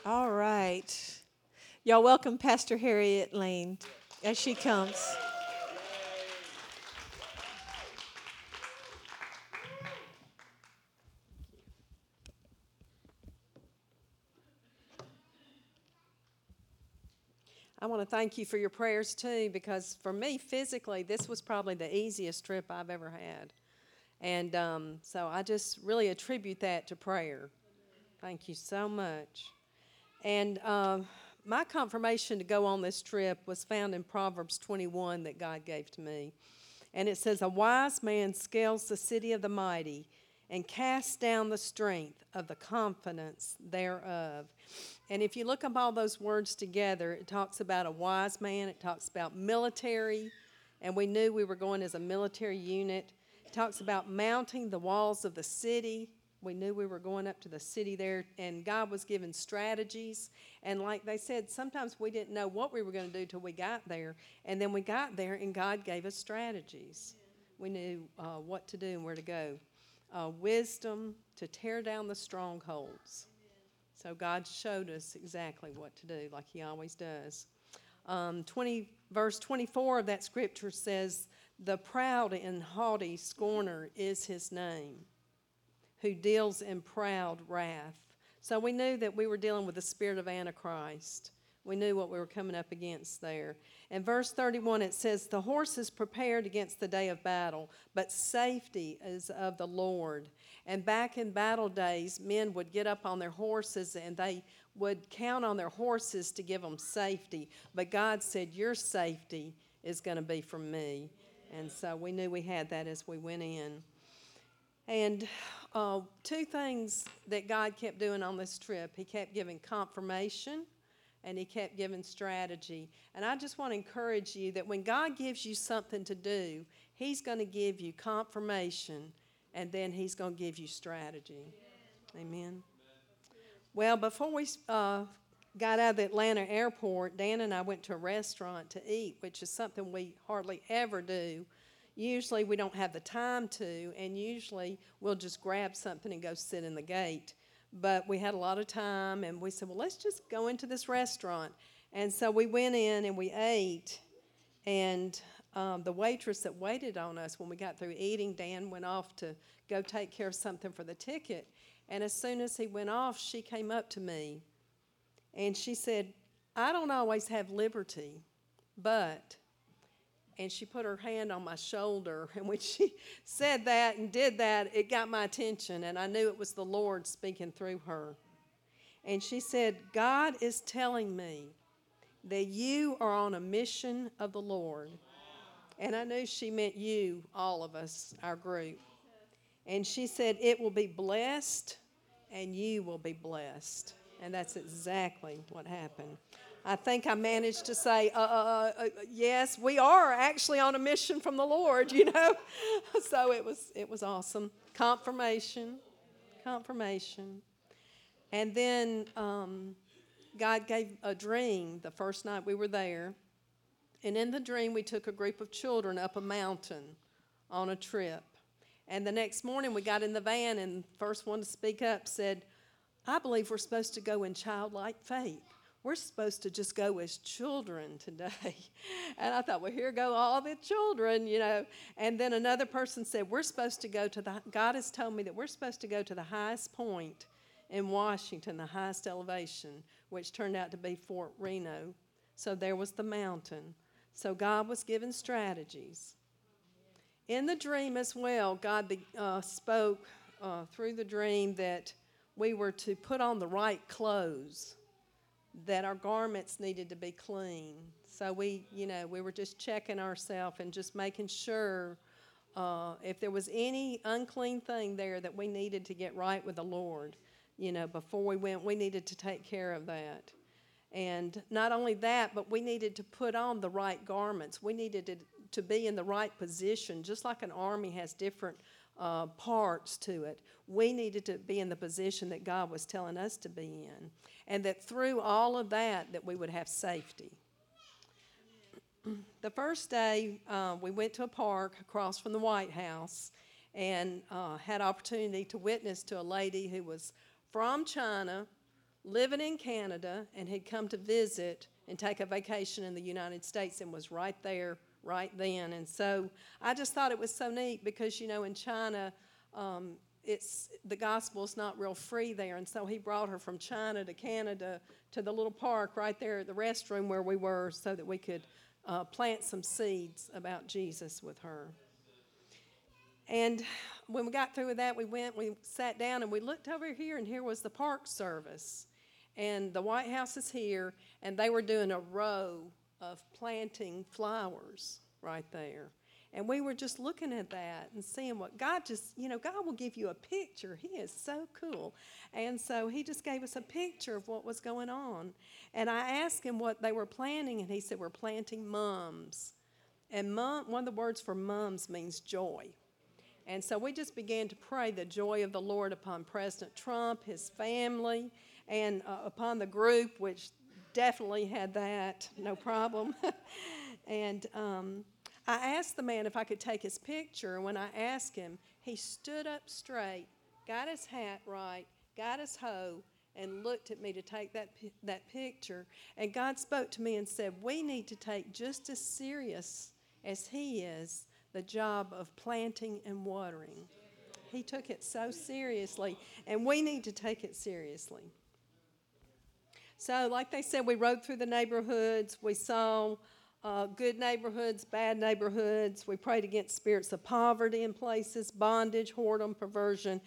All right. Y'all welcome Pastor Harriet Lane as she comes. I want to thank you for your prayers too, because for me, physically, this was probably the easiest trip I've ever had. And um, so I just really attribute that to prayer. Thank you so much. And um, my confirmation to go on this trip was found in Proverbs 21 that God gave to me. And it says, A wise man scales the city of the mighty and casts down the strength of the confidence thereof. And if you look up all those words together, it talks about a wise man, it talks about military, and we knew we were going as a military unit. It talks about mounting the walls of the city. We knew we were going up to the city there, and God was giving strategies. And like they said, sometimes we didn't know what we were going to do till we got there. And then we got there, and God gave us strategies. We knew uh, what to do and where to go. Uh, wisdom to tear down the strongholds so God showed us exactly what to do, like He always does. Um, 20, verse 24 of that scripture says, The proud and haughty scorner is His name, who deals in proud wrath. So we knew that we were dealing with the spirit of Antichrist. We knew what we were coming up against there. In verse 31, it says, The horse is prepared against the day of battle, but safety is of the Lord. And back in battle days, men would get up on their horses and they would count on their horses to give them safety. But God said, Your safety is going to be from me. And so we knew we had that as we went in. And uh, two things that God kept doing on this trip He kept giving confirmation and He kept giving strategy. And I just want to encourage you that when God gives you something to do, He's going to give you confirmation and then He's going to give you strategy. Amen. Well, before we uh, got out of the Atlanta airport, Dan and I went to a restaurant to eat, which is something we hardly ever do. Usually we don't have the time to, and usually we'll just grab something and go sit in the gate. But we had a lot of time, and we said, well, let's just go into this restaurant. And so we went in and we ate, and um, the waitress that waited on us when we got through eating, Dan went off to go take care of something for the ticket. And as soon as he went off, she came up to me and she said, I don't always have liberty, but, and she put her hand on my shoulder. [LAUGHS] And when she said that and did that, it got my attention, and I knew it was the Lord speaking through her. And she said, God is telling me that you are on a mission of the Lord. And I knew she meant you, all of us, our group. And she said, It will be blessed and you will be blessed. And that's exactly what happened. I think I managed to say, uh, uh, uh, yes, we are actually on a mission from the Lord, you know. [LAUGHS] so it was, it was awesome. Confirmation, confirmation. And then um, God gave a dream the first night we were there. And in the dream, we took a group of children up a mountain on a trip. And the next morning, we got in the van, and the first one to speak up said, I believe we're supposed to go in childlike faith. We're supposed to just go as children today. [LAUGHS] And I thought, well, here go all the children, you know. And then another person said, we're supposed to go to the, God has told me that we're supposed to go to the highest point in Washington, the highest elevation, which turned out to be Fort Reno. So there was the mountain. So God was giving strategies. In the dream as well, God uh, spoke uh, through the dream that we were to put on the right clothes, that our garments needed to be clean. So we, you know, we were just checking ourselves and just making sure uh, if there was any unclean thing there that we needed to get right with the Lord, you know, before we went, we needed to take care of that. And not only that, but we needed to put on the right garments. We needed to, to be in the right position, just like an army has different uh, parts to it. We needed to be in the position that God was telling us to be in, and that through all of that, that we would have safety. [CLEARS THROAT] the first day, uh, we went to a park across from the White House, and uh, had opportunity to witness to a lady who was from China living in Canada and had come to visit and take a vacation in the United States and was right there right then. And so I just thought it was so neat because, you know, in China, um, it's the gospel's not real free there. And so he brought her from China to Canada to the little park right there at the restroom where we were so that we could uh, plant some seeds about Jesus with her. And when we got through with that, we went, we sat down, and we looked over here, and here was the park service and the White House is here, and they were doing a row of planting flowers right there. And we were just looking at that and seeing what God just, you know, God will give you a picture. He is so cool. And so He just gave us a picture of what was going on. And I asked him what they were planting, and he said, We're planting mums. And one of the words for mums means joy. And so we just began to pray the joy of the Lord upon President Trump, his family, and uh, upon the group, which definitely had that, no problem. [LAUGHS] and um, I asked the man if I could take his picture. And when I asked him, he stood up straight, got his hat right, got his hoe, and looked at me to take that, that picture. And God spoke to me and said, We need to take just as serious as He is the job of planting and watering. He took it so seriously, and we need to take it seriously. So, like they said, we rode through the neighborhoods. We saw uh, good neighborhoods, bad neighborhoods. We prayed against spirits of poverty in places, bondage, whoredom, perversion.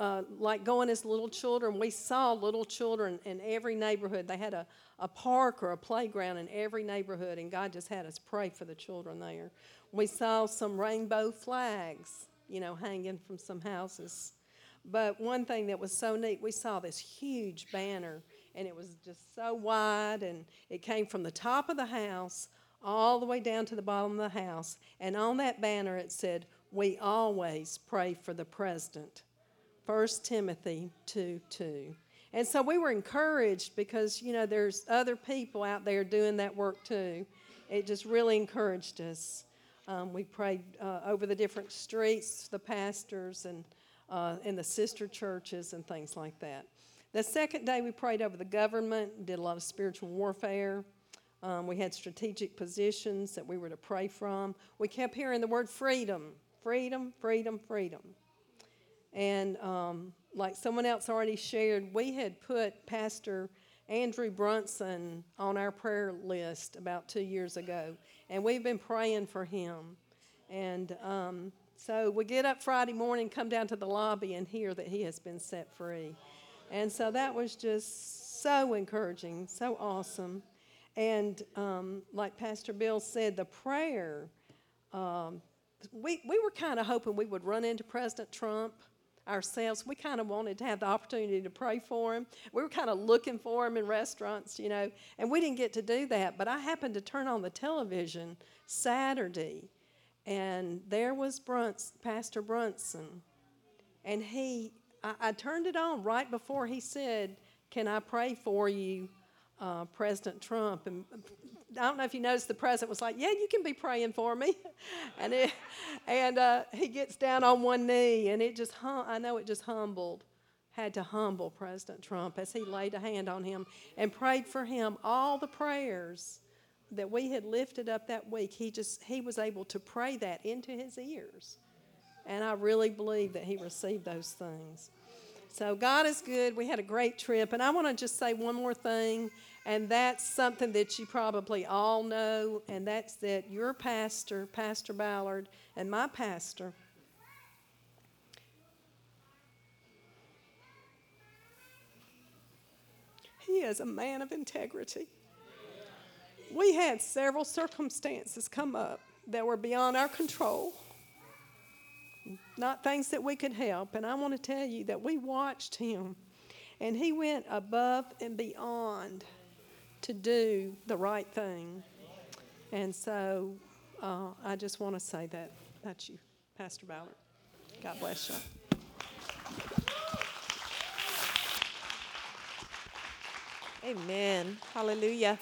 Uh, like going as little children, we saw little children in every neighborhood. They had a, a park or a playground in every neighborhood, and God just had us pray for the children there. We saw some rainbow flags, you know, hanging from some houses. But one thing that was so neat, we saw this huge banner and it was just so wide, and it came from the top of the house all the way down to the bottom of the house. And on that banner it said, We always pray for the president. 1 Timothy 2 2. And so we were encouraged because, you know, there's other people out there doing that work too. It just really encouraged us. Um, we prayed uh, over the different streets, the pastors, and uh, in the sister churches and things like that. The second day, we prayed over the government, did a lot of spiritual warfare. Um, we had strategic positions that we were to pray from. We kept hearing the word freedom, freedom, freedom, freedom. And um, like someone else already shared, we had put Pastor Andrew Brunson on our prayer list about two years ago, and we've been praying for him. And um, so we get up Friday morning, come down to the lobby, and hear that he has been set free. And so that was just so encouraging, so awesome. And um, like Pastor Bill said, the prayer, um, we, we were kind of hoping we would run into President Trump ourselves. We kind of wanted to have the opportunity to pray for him. We were kind of looking for him in restaurants, you know, and we didn't get to do that. But I happened to turn on the television Saturday, and there was Bruns, Pastor Brunson. And he, I, I turned it on right before he said, Can I pray for you? uh, President Trump. And I don't know if you noticed, the president was like, "Yeah, you can be praying for me," [LAUGHS] and it, and uh, he gets down on one knee, and it just hum- I know it just humbled, had to humble President Trump as he laid a hand on him and prayed for him. All the prayers that we had lifted up that week, he just he was able to pray that into his ears, and I really believe that he received those things. So God is good. We had a great trip. And I want to just say one more thing, and that's something that you probably all know, and that's that your pastor, Pastor Ballard, and my pastor, he is a man of integrity. We had several circumstances come up that were beyond our control not things that we could help. And I want to tell you that we watched him, and he went above and beyond to do the right thing. And so uh, I just want to say that. That's you, Pastor Ballard. God bless you. Amen. Hallelujah.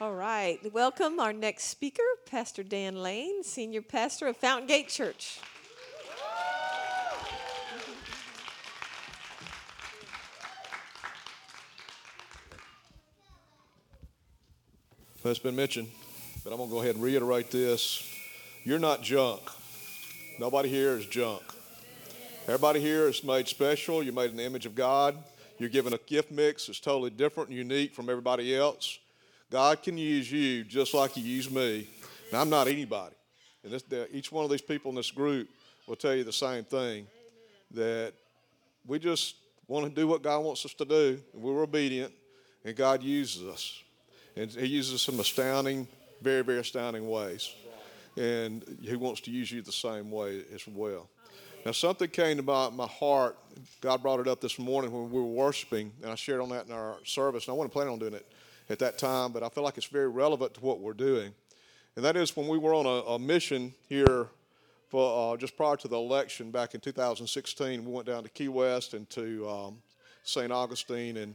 All right. Welcome our next speaker, Pastor Dan Lane, Senior Pastor of Fountain Gate Church. It's been mentioned, but I'm going to go ahead and reiterate this. You're not junk. Nobody here is junk. Everybody here is made special. You're made in the image of God. You're given a gift mix that's totally different and unique from everybody else. God can use you just like He used me. And I'm not anybody. And this, each one of these people in this group will tell you the same thing that we just want to do what God wants us to do, and we're obedient, and God uses us. And he uses some astounding, very, very astounding ways. And he wants to use you the same way as well. Now, something came to my, my heart. God brought it up this morning when we were worshiping, and I shared on that in our service. And I wasn't planning on doing it at that time, but I feel like it's very relevant to what we're doing. And that is when we were on a, a mission here for uh, just prior to the election back in 2016. We went down to Key West and to um, St. Augustine and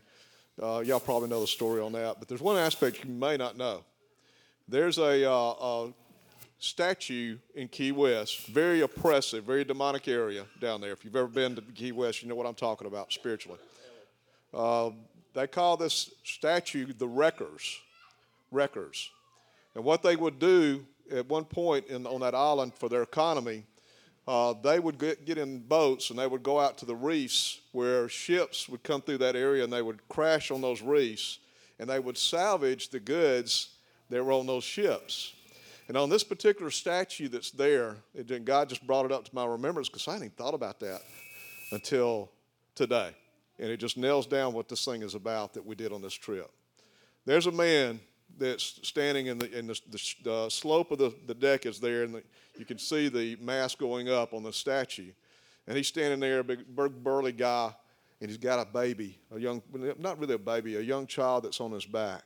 uh, y'all probably know the story on that, but there's one aspect you may not know. There's a, uh, a statue in Key West, very oppressive, very demonic area down there. If you've ever been to Key West, you know what I'm talking about spiritually. Uh, they call this statue the Wreckers. Wreckers. And what they would do at one point in, on that island for their economy uh, they would get, get in boats and they would go out to the reefs where ships would come through that area and they would crash on those reefs and they would salvage the goods that were on those ships. And on this particular statue that's there, it, God just brought it up to my remembrance because I hadn't even thought about that until today. And it just nails down what this thing is about that we did on this trip. There's a man that's standing in the, in the, the, the slope of the, the deck is there, and the, you can see the mask going up on the statue. And he's standing there, a big, burly guy, and he's got a baby, a young, not really a baby, a young child that's on his back.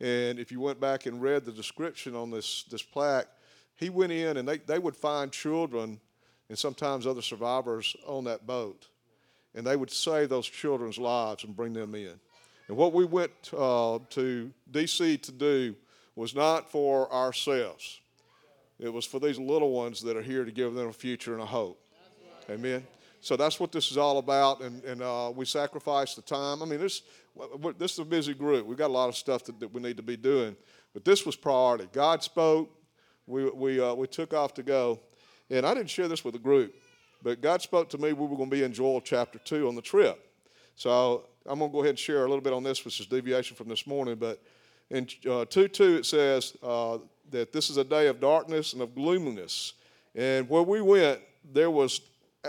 And if you went back and read the description on this, this plaque, he went in and they, they would find children and sometimes other survivors on that boat. And they would save those children's lives and bring them in. And what we went uh, to D.C. to do was not for ourselves. It was for these little ones that are here to give them a future and a hope. Amen. So that's what this is all about, and, and uh, we sacrifice the time. I mean, this this is a busy group. We've got a lot of stuff that, that we need to be doing, but this was priority. God spoke. We we uh, we took off to go, and I didn't share this with the group, but God spoke to me. We were going to be in Joel chapter two on the trip. So I'm going to go ahead and share a little bit on this, which is deviation from this morning. But in uh, 2 2, it says uh, that this is a day of darkness and of gloominess. And where we went, there was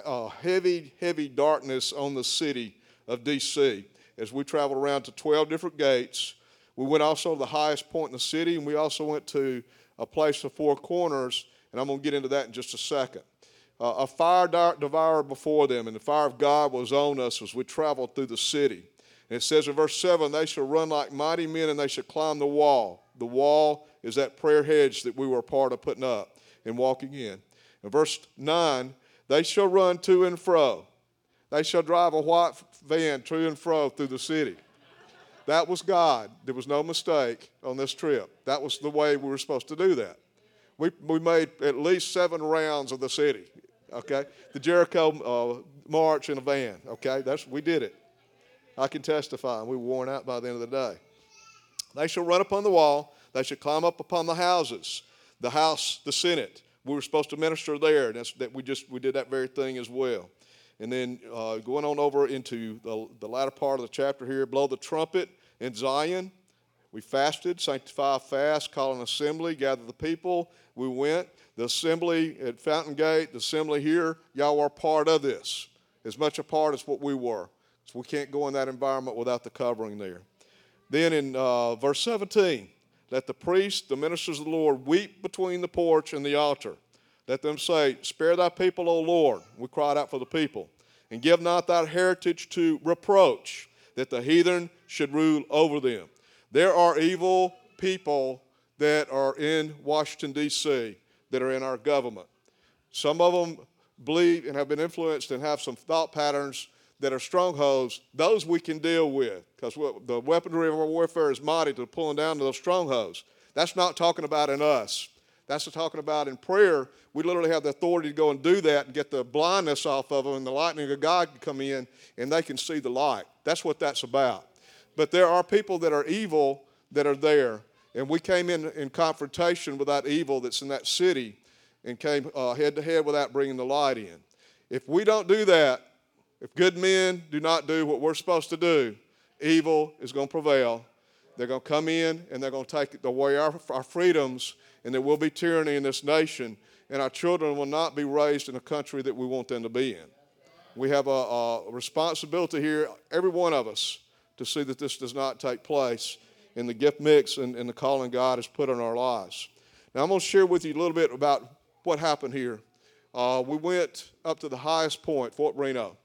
uh, heavy, heavy darkness on the city of D.C. as we traveled around to 12 different gates. We went also to the highest point in the city, and we also went to a place of four corners, and I'm going to get into that in just a second. Uh, a fire devoured before them, and the fire of God was on us as we traveled through the city. And it says in verse 7 they shall run like mighty men, and they shall climb the wall. The wall is that prayer hedge that we were a part of putting up and walking in. In verse 9, they shall run to and fro. They shall drive a white van to and fro through the city. That was God. There was no mistake on this trip. That was the way we were supposed to do that. We, we made at least seven rounds of the city, okay? The Jericho uh, march in a van, okay? That's, we did it. I can testify. and We were worn out by the end of the day. They shall run upon the wall. They shall climb up upon the houses, the house, the Senate, we were supposed to minister there. That's, that we just we did that very thing as well. And then uh, going on over into the, the latter part of the chapter here, blow the trumpet in Zion. We fasted, sanctify fast, call an assembly, gather the people. We went. The assembly at Fountain Gate, the assembly here, y'all are part of this, as much a part as what we were. So we can't go in that environment without the covering there. Then in uh, verse 17, let the priests, the ministers of the Lord, weep between the porch and the altar. Let them say, Spare thy people, O Lord. We cried out for the people. And give not thy heritage to reproach, that the heathen should rule over them. There are evil people that are in Washington, D.C., that are in our government. Some of them believe and have been influenced and have some thought patterns that are strongholds, those we can deal with because the weaponry of our warfare is mighty to pulling down to those strongholds. That's not talking about in us. That's talking about in prayer. We literally have the authority to go and do that and get the blindness off of them, and the lightning of God can come in and they can see the light. That's what that's about. But there are people that are evil that are there, and we came in in confrontation with that evil that's in that city and came uh, head to head without bringing the light in. If we don't do that, if good men do not do what we're supposed to do, evil is going to prevail. They're going to come in and they're going to take away our, our freedoms, and there will be tyranny in this nation, and our children will not be raised in a country that we want them to be in. We have a, a responsibility here, every one of us, to see that this does not take place in the gift mix and, and the calling God has put on our lives. Now, I'm going to share with you a little bit about what happened here. Uh, we went up to the highest point, Fort Reno.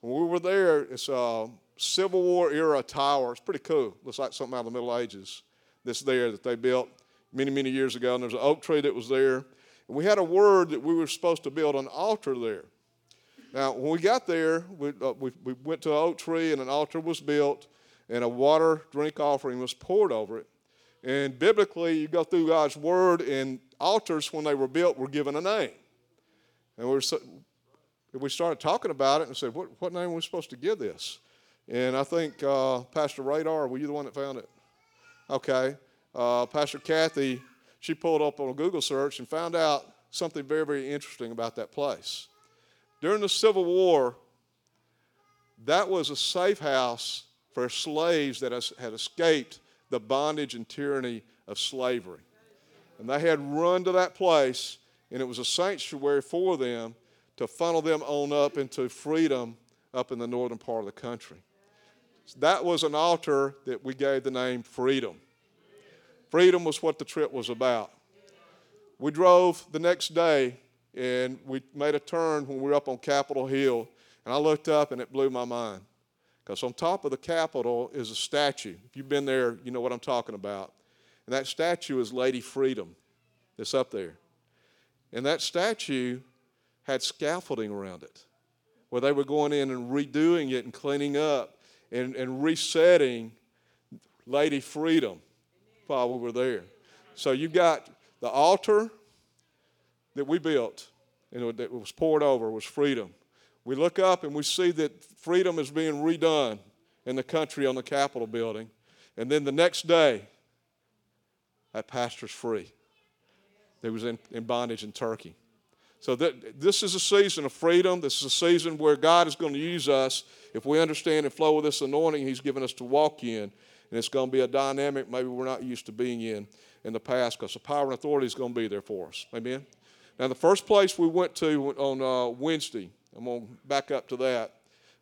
When we were there, it's a Civil War era tower. It's pretty cool. Looks like something out of the Middle Ages that's there that they built many, many years ago. And there's an oak tree that was there. And we had a word that we were supposed to build an altar there. Now, when we got there, we, uh, we, we went to an oak tree and an altar was built and a water drink offering was poured over it. And biblically, you go through God's word, and altars, when they were built, were given a name. And we were we started talking about it and said, what, what name are we supposed to give this? And I think uh, Pastor Radar, were you the one that found it? Okay. Uh, Pastor Kathy, she pulled up on a Google search and found out something very, very interesting about that place. During the Civil War, that was a safe house for slaves that had escaped the bondage and tyranny of slavery. And they had run to that place, and it was a sanctuary for them to funnel them on up into freedom up in the northern part of the country. So that was an altar that we gave the name Freedom. Freedom was what the trip was about. We drove the next day and we made a turn when we were up on Capitol Hill, and I looked up and it blew my mind. Because on top of the Capitol is a statue. If you've been there, you know what I'm talking about. And that statue is Lady Freedom that's up there. And that statue had scaffolding around it where they were going in and redoing it and cleaning up and, and resetting Lady Freedom while we were there. So you've got the altar, that we built and that was poured over was freedom. We look up and we see that freedom is being redone in the country on the Capitol building. And then the next day, that pastor's free. He was in, in bondage in Turkey. So that, this is a season of freedom. This is a season where God is going to use us if we understand and flow with this anointing He's given us to walk in. And it's going to be a dynamic maybe we're not used to being in in the past because the power and authority is going to be there for us. Amen? Now, the first place we went to on uh, Wednesday, I'm going to back up to that,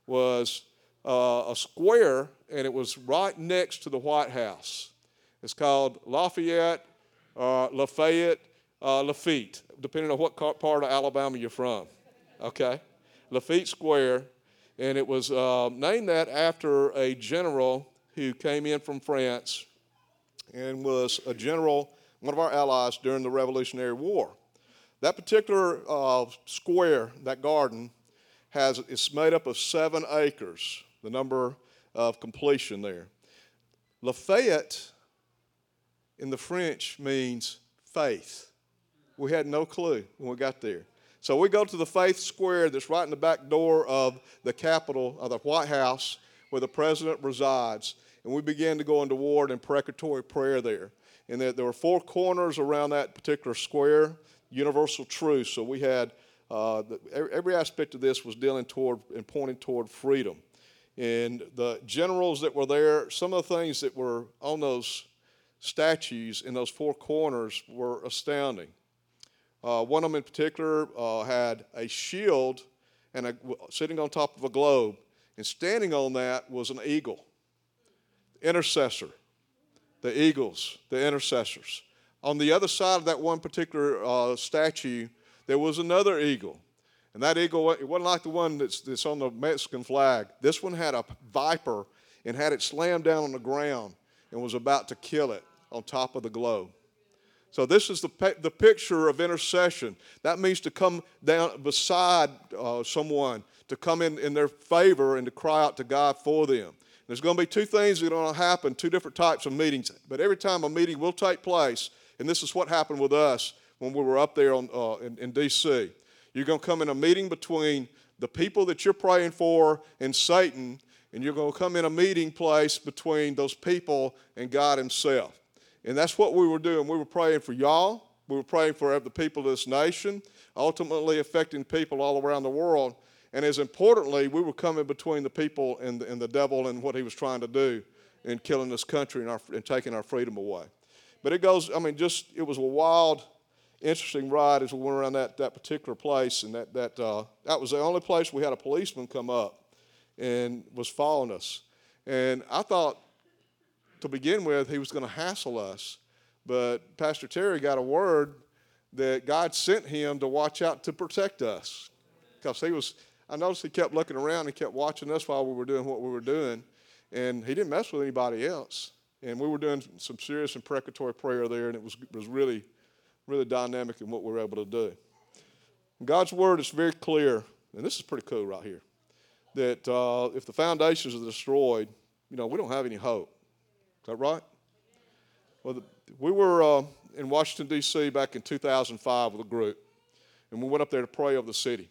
was uh, a square, and it was right next to the White House. It's called Lafayette, uh, Lafayette, uh, Lafitte, depending on what part of Alabama you're from. Okay? Lafitte Square, and it was uh, named that after a general who came in from France and was a general, one of our allies during the Revolutionary War. That particular uh, square, that garden, has it's made up of seven acres, the number of completion there. Lafayette in the French means faith. We had no clue when we got there. So we go to the Faith Square that's right in the back door of the Capitol, of the White House, where the president resides. And we began to go into ward and precatory prayer there. And there, there were four corners around that particular square, universal truth. So we had uh, the, every aspect of this was dealing toward and pointing toward freedom. And the generals that were there, some of the things that were on those statues in those four corners were astounding. Uh, one of them in particular uh, had a shield and a, sitting on top of a globe, and standing on that was an eagle, intercessor, the eagles, the intercessors. On the other side of that one particular uh, statue, there was another eagle. And that eagle, it wasn't like the one that's, that's on the Mexican flag. This one had a viper and had it slammed down on the ground and was about to kill it on top of the globe. So, this is the, the picture of intercession. That means to come down beside uh, someone, to come in, in their favor, and to cry out to God for them. There's going to be two things that are going to happen, two different types of meetings. But every time a meeting will take place, and this is what happened with us when we were up there on, uh, in, in D.C., you're going to come in a meeting between the people that you're praying for and Satan, and you're going to come in a meeting place between those people and God Himself. And that's what we were doing. We were praying for y'all. We were praying for the people of this nation, ultimately affecting people all around the world. And as importantly, we were coming between the people and the, and the devil and what he was trying to do in killing this country and, our, and taking our freedom away. But it goes, I mean, just, it was a wild, interesting ride as we went around that, that particular place. And that, that, uh, that was the only place we had a policeman come up and was following us. And I thought, to begin with, he was going to hassle us. But Pastor Terry got a word that God sent him to watch out to protect us. Because he was, I noticed he kept looking around and kept watching us while we were doing what we were doing. And he didn't mess with anybody else. And we were doing some serious imprecatory prayer there, and it was, was really, really dynamic in what we're able to do. God's word is very clear, and this is pretty cool right here, that uh, if the foundations are destroyed, you know, we don't have any hope. Is that right? Well, the, we were uh, in Washington, D.C. back in 2005 with a group, and we went up there to pray over the city.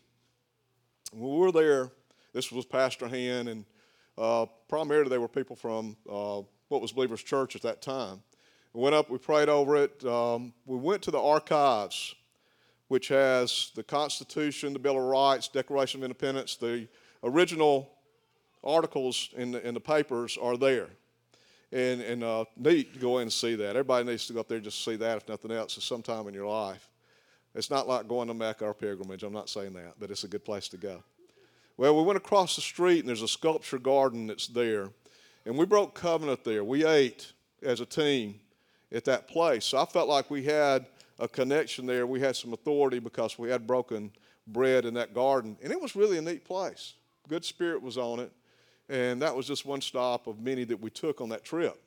When we were there, this was Pastor Han, and uh, primarily they were people from uh, what was Believers Church at that time. We went up, we prayed over it. Um, we went to the archives, which has the Constitution, the Bill of Rights, Declaration of Independence, the original articles in the, in the papers are there and, and uh, neat to go in and see that. Everybody needs to go up there and just see that, if nothing else, at some time in your life. It's not like going to Mecca or pilgrimage. I'm not saying that, but it's a good place to go. Well, we went across the street, and there's a sculpture garden that's there, and we broke covenant there. We ate as a team at that place. So I felt like we had a connection there. We had some authority because we had broken bread in that garden, and it was really a neat place. Good spirit was on it. And that was just one stop of many that we took on that trip.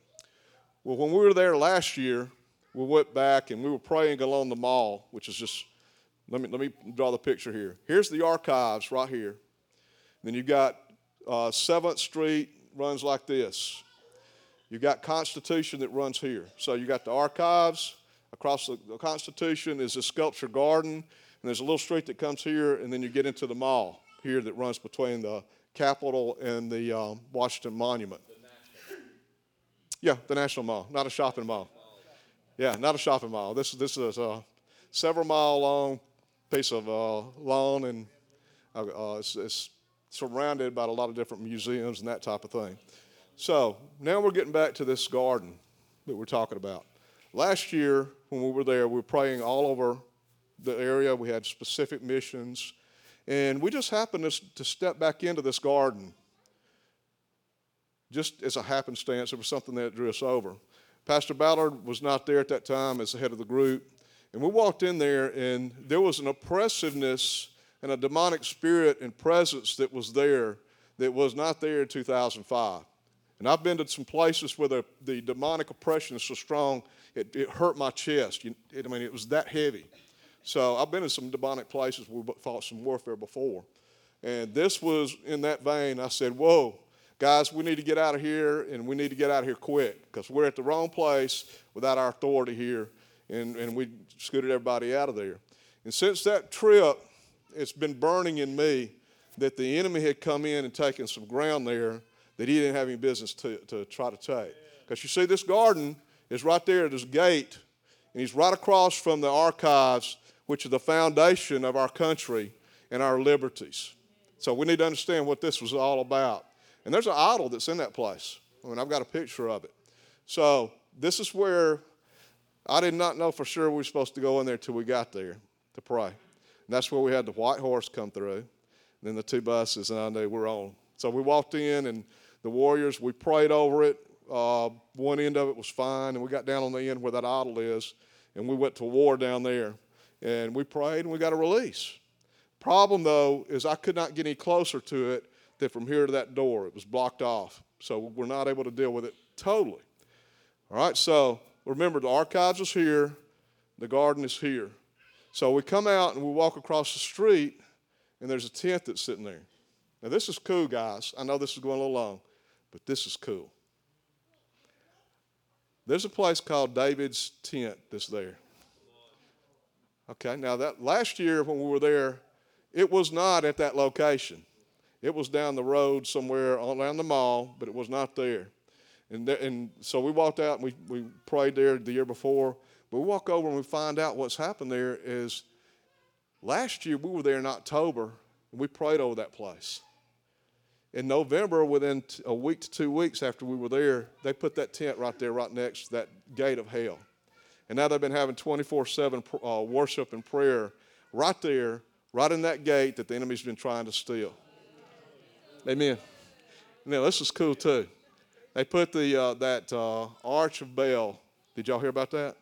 Well, when we were there last year, we went back and we were praying along the mall, which is just, let me, let me draw the picture here. Here's the archives right here. Then you've got uh, 7th Street runs like this. You've got Constitution that runs here. So you got the archives, across the, the Constitution is a sculpture garden, and there's a little street that comes here, and then you get into the mall here that runs between the Capitol and the um, Washington Monument. Yeah, the National Mall, not a shopping mall. Yeah, not a shopping mall. This, this is a several mile long piece of uh, lawn, and uh, uh, it's, it's surrounded by a lot of different museums and that type of thing. So now we're getting back to this garden that we're talking about. Last year, when we were there, we were praying all over the area. We had specific missions. And we just happened to, step back into this garden just as a happenstance. It was something that drew us over. Pastor Ballard was not there at that time as the head of the group. And we walked in there, and there was an oppressiveness and a demonic spirit and presence that was there that was not there in 2005. And I've been to some places where the, the demonic oppression is so strong, it, it hurt my chest. You, it, I mean, it was that heavy. So I've been in some demonic places where we fought some warfare before. And this was in that vein. I said, Whoa, guys, we need to get out of here, and we need to get out of here quick because we're at the wrong place without our authority here. And, and we scooted everybody out of there. And since that trip, it's been burning in me that the enemy had come in and taken some ground there that he didn't have any business to, to try to take. Because you see, this garden is right there at this gate, and he's right across from the archives, which are the foundation of our country and our liberties. So we need to understand what this was all about. And there's an idol that's in that place. I mean, I've got a picture of it. So this is where I did not know for sure we were supposed to go in there till we got there to pray. And that's where we had the white horse come through, then the two buses, and I knew we're on. So we walked in, and the warriors, we prayed over it. Uh, one end of it was fine, and we got down on the end where that idol is, and we went to war down there. And we prayed, and we got a release. Problem, though, is I could not get any closer to it than from here to that door. It was blocked off. So we're not able to deal with it totally. All right, so remember the archives is here, the garden is here. So we come out and we walk across the street, and there's a tent that's sitting there. Now, this is cool, guys. I know this is going a little long, but this is cool. There's a place called David's Tent that's there. Okay, now that last year when we were there, it was not at that location. It was down the road somewhere around the mall, but it was not there. And, th- and so we walked out and we, we prayed there the year before. But we walk over and we find out what's happened there is last year we were there in October and we prayed over that place. In November, within a week to two weeks after we were there, they put that tent right there, right next to that gate of hell. And now they've been having 24 7 uh, worship and prayer right there, right in that gate that the enemy's been trying to steal. Amen. Now, this is cool too. They put the, uh, that uh, Arch of Baal. Did y'all hear about that?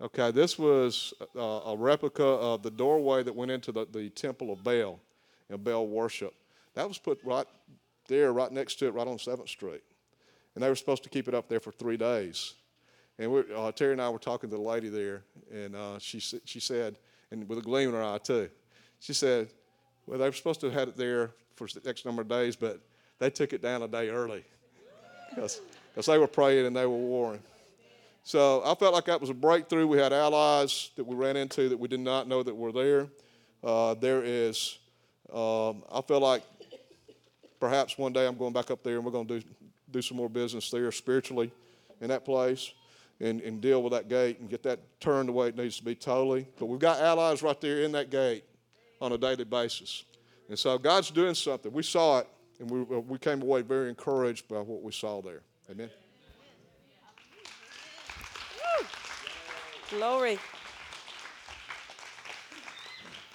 Okay, this was a, a replica of the doorway that went into the, the temple of Baal and Baal worship. That was put right there, right next to it, right on 7th Street. And they were supposed to keep it up there for three days. And we, uh, Terry and I were talking to the lady there, and uh, she, she said, and with a gleam in her eye too, she said, well, they were supposed to have had it there for the next number of days, but they took it down a day early because they were praying and they were warring. So I felt like that was a breakthrough. We had allies that we ran into that we did not know that were there. Uh, there is, um, I feel like perhaps one day I'm going back up there and we're going to do, do some more business there spiritually in that place and, and deal with that gate and get that turned the way it needs to be totally. But we've got allies right there in that gate on a daily basis. And so God's doing something. We saw it, and we, uh, we came away very encouraged by what we saw there. Amen. Glory.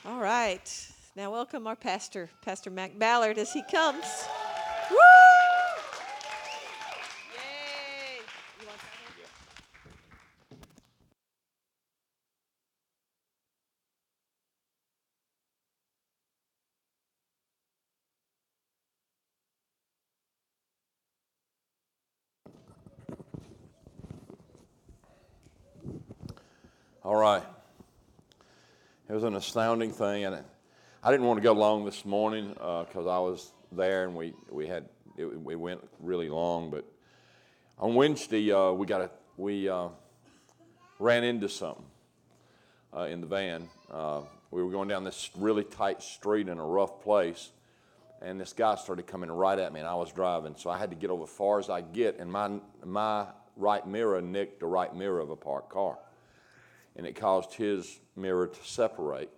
All right. Now, welcome our pastor, Pastor Mac Ballard, as he comes. Woo! All right. It was an astounding thing, and I didn't want to go long this morning because uh, I was there and we we had it, we went really long. But on Wednesday, uh, we got a we uh, ran into something uh, in the van. Uh, we were going down this really tight street in a rough place, and this guy started coming right at me, and I was driving, so I had to get over as far as I get, and my my right mirror nicked the right mirror of a parked car, and it caused his mirror to separate.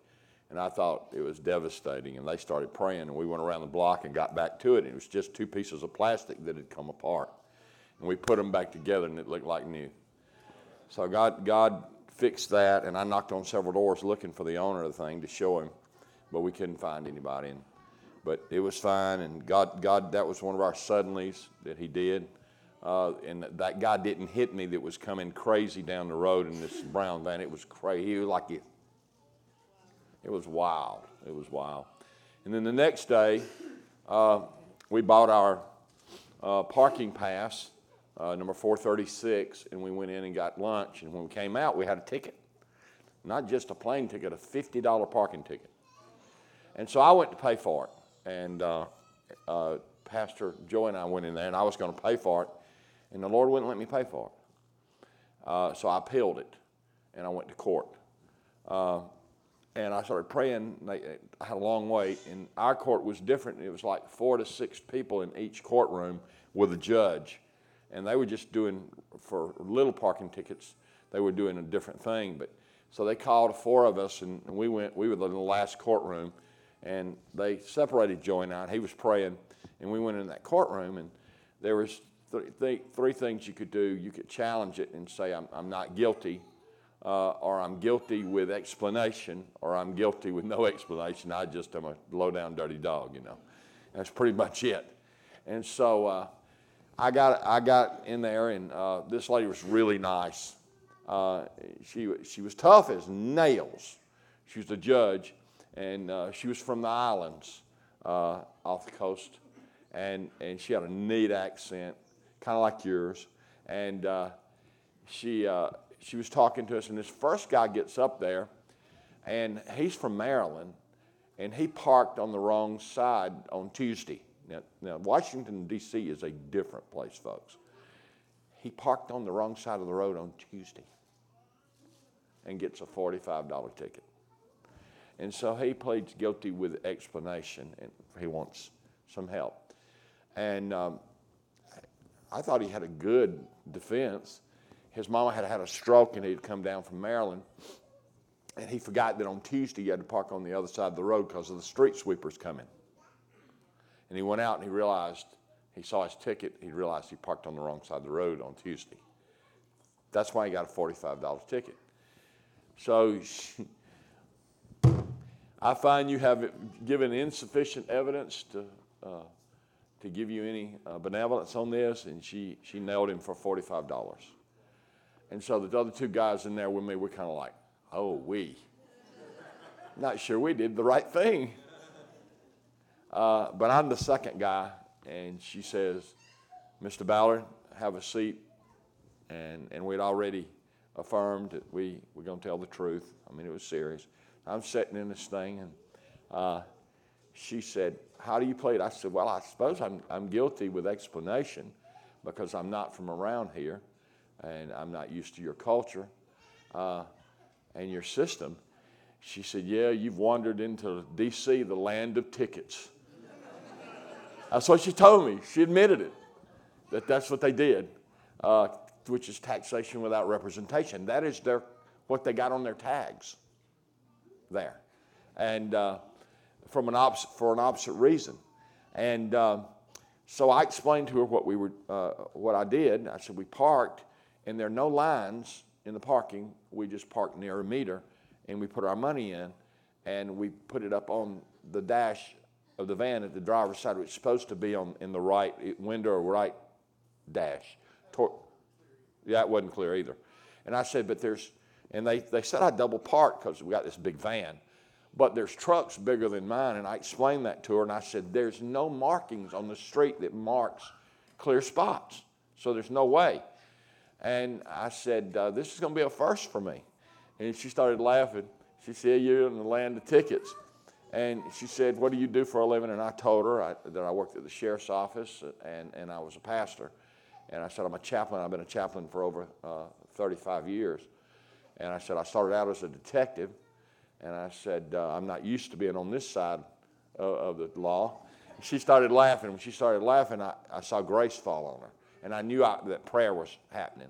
And I thought it was devastating. And they started praying, and we went around the block and got back to it. And it was just two pieces of plastic that had come apart. And we put them back together, and it looked like new. So God, God fixed that, and I knocked on several doors looking for the owner of the thing to show him, but we couldn't find anybody. And, but it was fine, and God, God, that was one of our suddenlies that He did. Uh, and that guy didn't hit me that was coming crazy down the road in this brown van. It was crazy. He was like it. Was wild. It was wild. And then the next day, uh, we bought our uh, parking pass, uh, number 436, and we went in and got lunch. And when we came out, we had a ticket. Not just a plane ticket, a $50 parking ticket. And so I went to pay for it. And uh, uh, Pastor Joy and I went in there, and I was going to pay for it. And the Lord wouldn't let me pay for it. Uh, so I appealed it, and I went to court. And I started praying. I had a long wait, and our court was different. It was like four to six people in each courtroom with a judge, and they were just doing for little parking tickets. They were doing a different thing, but so they called four of us, and we went. We were in the last courtroom, and they separated Joey and I. And he was praying, and we went in that courtroom, and there was th- th- three things you could do. You could challenge it and say, "I'm, I'm not guilty." Uh, or I'm guilty with explanation, or I'm guilty with no [LAUGHS] explanation. I just am a low down dirty dog, you know. That's pretty much it. And so uh, I, got, I got in there, and uh, this lady was really nice. Uh, she, she was tough as nails. She was a judge, and uh, she was from the islands uh, off the coast. And, and she had a neat accent, kind of like yours. And she, she was talking to us, and this first guy gets up there, and he's from Maryland, and he parked on the wrong side on Tuesday. Now, now Washington, D.C. is a different place, folks. He parked on the wrong side of the road on Tuesday and gets a $45 ticket. And so he pleads guilty with explanation, and he wants some help. And um, I thought he had a good defense his mama had had a stroke and he'd come down from Maryland. And he forgot that on Tuesday he had to park on the other side of the road because of the street sweepers coming. And he went out and he realized, he saw his ticket, he realized he parked on the wrong side of the road on Tuesday. That's why he got a $45 ticket. So I find you have given insufficient evidence to, uh, to give you any uh, benevolence on this, and she, she nailed him for $45. And so the other two guys in there with me were kind of like, oh, we. Not sure we did the right thing. Uh, but I'm the second guy, and she says, Mr. Ballard, have a seat. And, and we'd already affirmed that we were going to tell the truth. I mean, it was serious. I'm sitting in this thing, and uh, she said, How do you play it? I said, Well, I suppose I'm, I'm guilty with explanation because I'm not from around here and I'm not used to your culture uh, and your system. She said, Yeah, you've wandered into D.C., the land of tickets. that's what she told me. She admitted it, that that's what they did, uh, which is taxation without representation. That is their, what they got on their tags there. And uh, from an opposite, for an opposite reason. And uh, so I explained to her what, we were, uh, what I did. I said, We parked and there are no lines in the parking. We just park near a meter and we put our money in and we put it up on the dash of the van at the driver's side. It's supposed to be on in the right eh, window or right dash. Tor- yeah, it wasn't clear either. And I said, but there's, and they, they said I double park because we got this big van. But there's trucks bigger than mine. And I explained that to her and I said, there's no markings on the street that marks clear spots. So there's no way. And I said, uh, This is going to be a first for me. And she started laughing. She said, You're in the land of tickets. And she said, What do you do for a living? And I told her I, that I worked at the sheriff's office and, and I was a pastor. And I said, I'm a chaplain. I've been a chaplain for over uh, 35 years. And I said, I started out as a detective. And I said, uh, I'm not used to being on this side of, of the law. She started laughing. When she started laughing, I, I saw grace fall on her. And I knew I, that prayer was happening.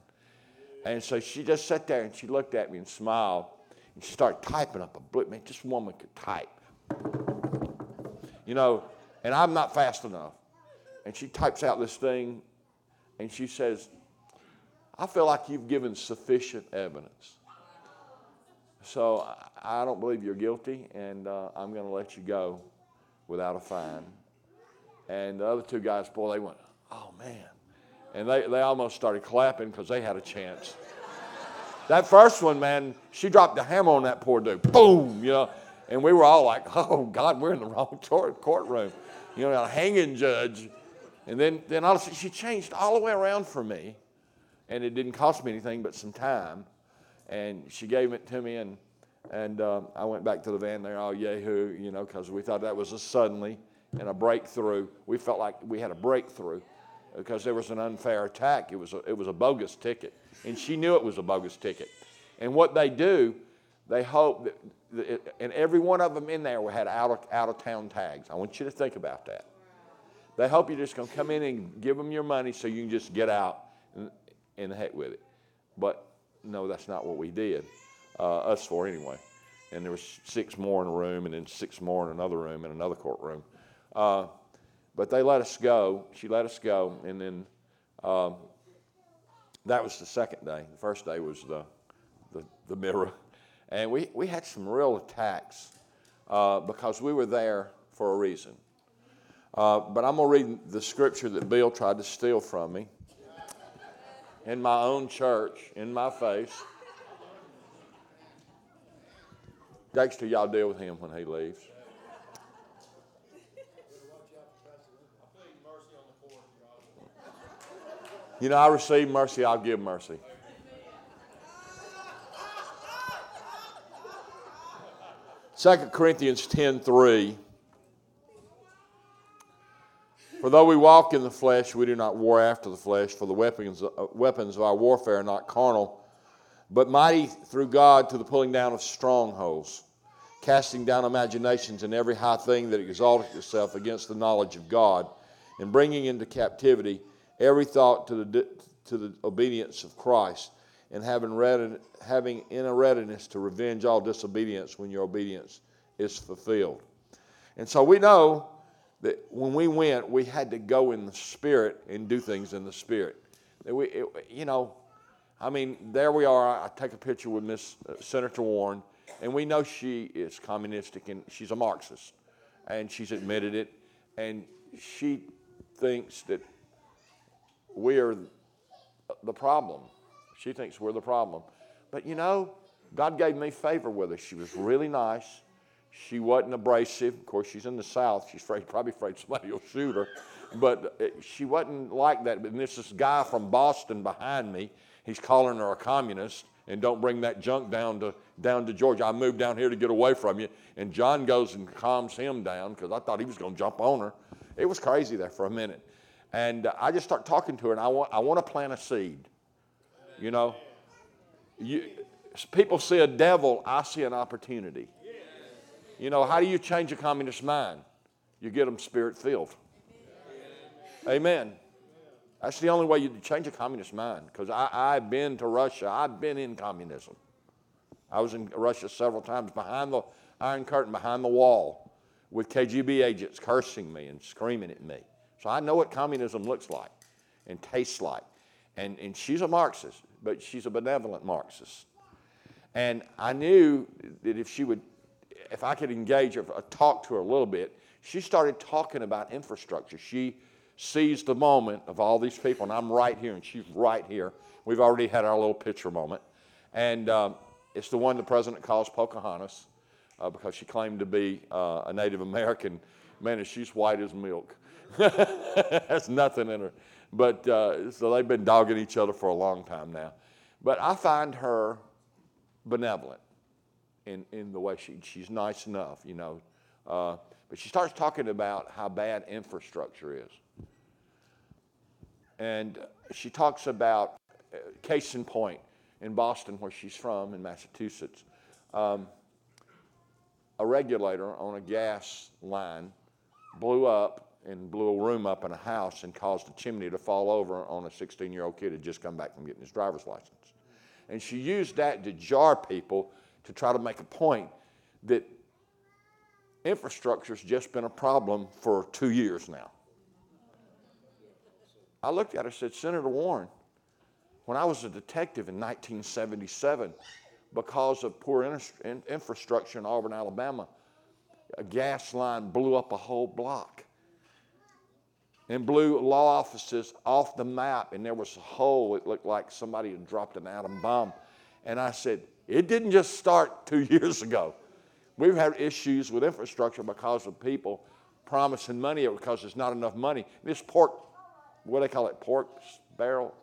And so she just sat there and she looked at me and smiled. And she started typing up a book. Man, this woman could type. You know, and I'm not fast enough. And she types out this thing and she says, I feel like you've given sufficient evidence. So I don't believe you're guilty, and uh, I'm going to let you go without a fine. And the other two guys, boy, they went, oh man. And they, they almost started clapping because they had a chance. that first one, man, she dropped the hammer on that poor dude. Boom, you know. And we were all like, [LAUGHS] oh, God, we're in the wrong [LAUGHS] courtroom. You know, a hanging judge. And then, then all she changed all the way around for me. And it didn't cost me anything but some time. And she gave it to me, and, and um, I went back to the van there, all yahoo, you know, because we thought that was a suddenly and a breakthrough. We felt like we had a breakthrough because there was an unfair attack. It was a, it was a bogus ticket. And she knew it was a bogus ticket. And what they do, they hope that and every one of them in there had out of, out of town tags. I want you to think about that. They hope you're just going to come in and give them your money so you can just get out and, and heck with it. But no, that's not what we did, uh, us four anyway. And there was six more in a room, and then six more in another room, in another courtroom. Uh, but they let us go. She let us go, and then um, that was the second day. The first day was the, the, the mirror. And we, we had some real attacks uh, because we were there for a reason. Uh, but I'm going to read the scripture that Bill tried to steal from me in my own church, in my face. Dexter, y'all deal with him when he leaves. You know, I receive mercy, I'll give mercy. Second Corinthians 10 3. For though we walk in the flesh, we do not war after the flesh, for the weapons, uh, weapons of our warfare are not carnal, but mighty through God to the pulling down of strongholds, casting down imaginations and every high thing that exalteth itself against the knowledge of God, and bringing into captivity every thought to the, to the obedience of Christ, and having, ready, having in a readiness to revenge all disobedience when your obedience is fulfilled. And so we know that when we went, we had to go in the Spirit and do things in the Spirit. That We, it, you know, I mean, there we are. I take a picture with Miss uh, Senator Warren, and we know she is communistic and she's a Marxist, and she's admitted it, and she thinks that we are the problem. She thinks we're the problem. But you know, God gave me favor with her. She was really nice. She wasn't abrasive. Of course, she's in the South. She's afraid, probably afraid somebody will shoot her. But uh, she wasn't like that. But this this guy from Boston behind me. He's calling her a communist and don't bring that junk down to down to Georgia. I moved down here to get away from you. And John goes and calms him down because I thought he was going to jump on her. It was crazy there for a minute. And I just start talking to her, and I want I want to plant a seed. You know, you, people see a devil. I see an opportunity. You know, how do you change a communist mind? You get them spirit filled. Amen. That's the only way you change a communist mind. Because I've been to Russia, I've been in communism. I was in Russia several times behind the Iron Curtain, behind the wall, with KGB agents cursing me and screaming at me. So I know what communism looks like and tastes like. And, and she's a Marxist, but she's a benevolent Marxist. And I knew that if she would if I could engage her, talk to her a little bit, she started talking about infrastructure. She seized the moment of all these people, and I'm right here, and she's right here. We've already had our little picture moment. And um, it's the one the president calls Pocahontas uh, because she claimed to be uh, a Native American. Man, she's white as milk. [LAUGHS] That's nothing in her. But uh, so they've been dogging each other for a long time now. But I find her benevolent in, in the way she, she's nice enough, you know. Uh, but she starts talking about how bad infrastructure is. And she talks about, uh, case in point, in Boston, where she's from, in Massachusetts. Um, a regulator on a gas line blew up and blew a room up in a house and caused a chimney to fall over on a 16 year old kid who had just come back from getting his driver's license. And she used that to jar people to try to make a point that infrastructure's just been a problem for two years now. I looked at her and said, Senator Warren, when I was a detective in 1977, because of poor infrastructure in Auburn, Alabama, a gas line blew up a whole block and blew law offices off the map, and there was a hole. It looked like somebody had dropped an atom bomb. And I said, It didn't just start two [LAUGHS] years ago. We've had issues with infrastructure because of people promising money because there's not enough money. This pork, what do they call it, pork barrel?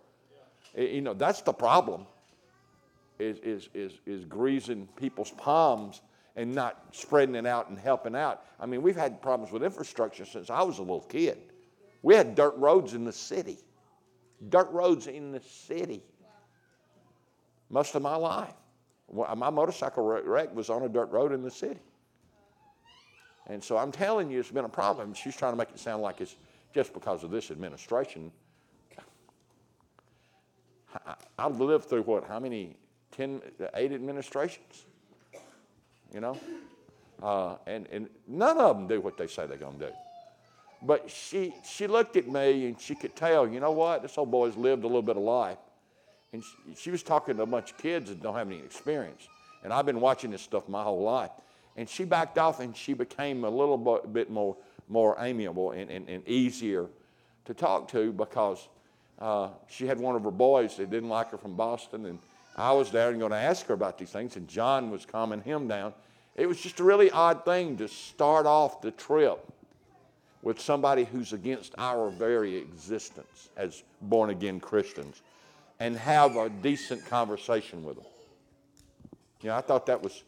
You know, that's the problem, is, is, is, is greasing people's palms and not spreading it out and helping out. I mean, we've had problems with infrastructure since I was a little kid. We had dirt roads in the city, dirt roads in the city most of my life. My motorcycle wreck was on a dirt road in the city. And so I'm telling you, it's been a problem. She's trying to make it sound like it's just because of this administration. I've lived through what, how many, 10, eight administrations? You know? Uh, and, and none of them do what they say they're going to do. But she, she looked at me and she could tell, you know what? This old boy's lived a little bit of life. And she, she was talking to a bunch of kids that don't have any experience. And I've been watching this stuff my whole life. And she backed off and she became a little bit more, more amiable and, and, and easier to talk to because uh, she had one of her boys that didn't like her from Boston. And I was there and going to ask her about these things. And John was calming him down. It was just a really odd thing to start off the trip with somebody who's against our very existence as born again Christians and have a decent conversation with them. You know, I thought that was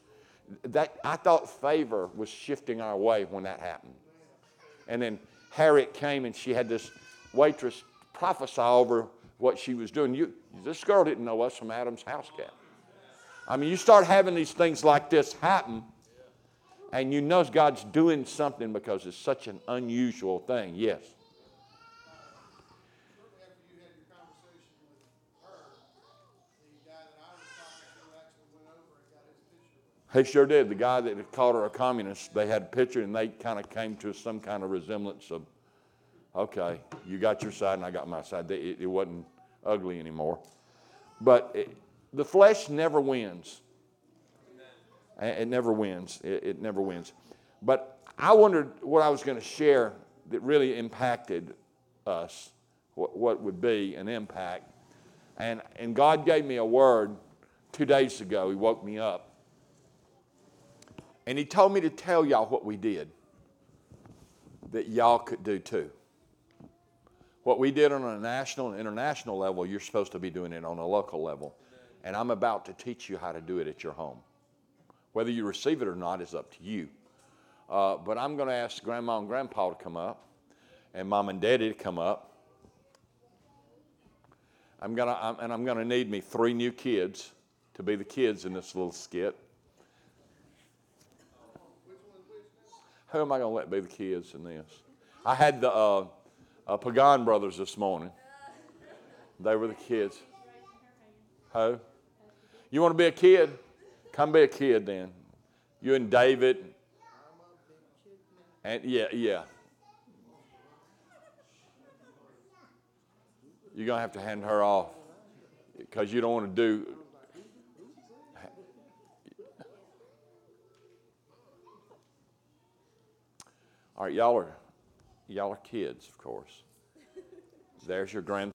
that I thought favor was shifting our way when that happened. And then Harriet came and she had this waitress prophesy over what she was doing. You, this girl didn't know us from Adam's house cat. I mean, you start having these things like this happen, and you know God's doing something because it's such an unusual thing. Yes. He sure did. The guy that called her a communist, they had a picture and they kind of came to some kind of resemblance of, okay, you got your side and I got my side. It, it wasn't ugly anymore. But it, the flesh never wins. It, never wins. It, it never wins. But I wondered what I was going to share that really impacted us, what, what would be an impact. And, and God gave me a word two days ago. He woke me up and he told me to tell y'all what we did that y'all could do too. What we did on a national and international level, you're supposed to be doing it on a local level. And I'm about to teach you how to do it at your home. Whether you receive it or not is up to you. Uh, but I'm going to ask grandma and grandpa to come up and mom and daddy to come up. I'm gonna, I'm, and I'm going to need me three new kids to be the kids in this little skit. Who am I going to let be the kids in this? I had the uh, uh, Pagan brothers this morning. They were the kids. Who? You want to be a kid? Come be a kid then. You and David. And yeah, yeah. You're going to have to hand her off because you don't want to do All right, y'all are y'all are kids, of course. There's your grand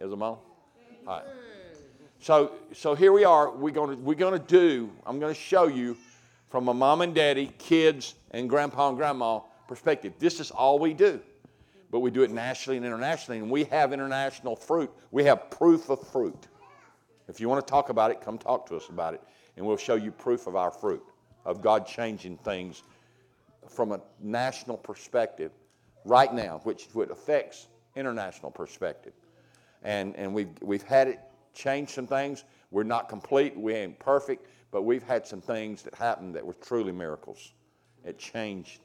Is them on? All right. So, so here we are. We're going to we're going to do. I'm going to show you from a mom and daddy, kids, and grandpa and grandma perspective. This is all we do, but we do it nationally and internationally, and we have international fruit. We have proof of fruit. If you want to talk about it, come talk to us about it, and we'll show you proof of our fruit of God changing things from a national perspective right now, which, affects international perspective. And, and we've, we've had it change some things. We're not complete, we ain't perfect, but we've had some things that happened that were truly miracles. It changed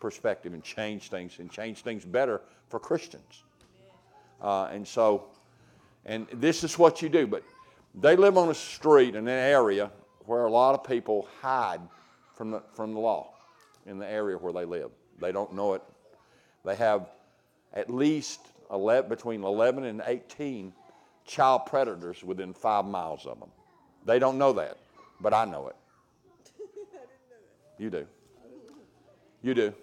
perspective and changed things and changed things better for Christians. Uh, and so, and this is what you do. But they live on a street in an area where a lot of people hide from the, from the law in the area where they live. They don't know it. They have at least 11, between 11 and 18 child predators within five miles of them. They don't know that, but I know it. You do. You do.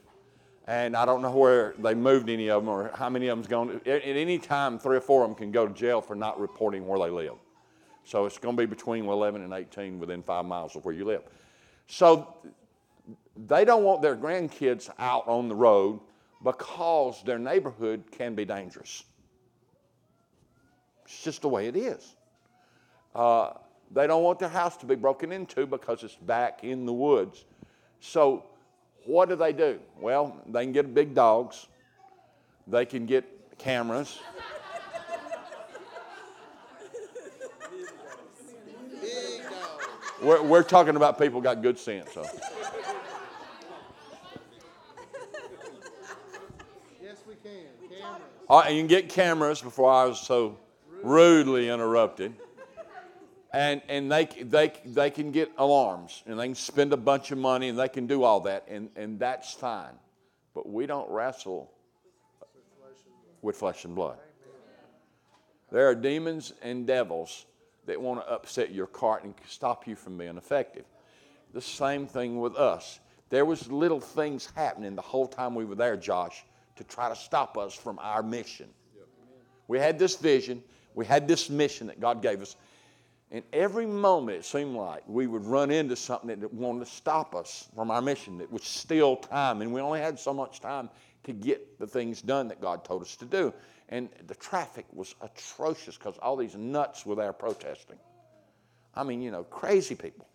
And I don't know where they moved any of them or how many of them's gone. At any time, three or four of them can go to jail for not reporting where they live. So it's going to be between 11 and 18 within five miles of where you live. So they don't want their grandkids out on the road because their neighborhood can be dangerous. It's just the way it is. Uh, they don't want their house to be broken into because it's back in the woods. So, what do they do? Well, they can get big dogs, they can get cameras. We're, we're talking about people got good sense. So. Yes, we can. Cameras. All you can get cameras before I was so rudely interrupted. And, and they, they, they can get alarms and they can spend a bunch of money and they can do all that, and, and that's fine. But we don't wrestle with flesh and blood. There are demons and devils that want to upset your cart and stop you from being effective. The same thing with us. There was little things happening the whole time we were there, Josh, to try to stop us from our mission. We had this vision, we had this mission that God gave us, and every moment it seemed like we would run into something that wanted to stop us from our mission. that was still time, and we only had so much time to get the things done that God told us to do. And the traffic was atrocious because all these nuts were there protesting. I mean, you know, crazy people.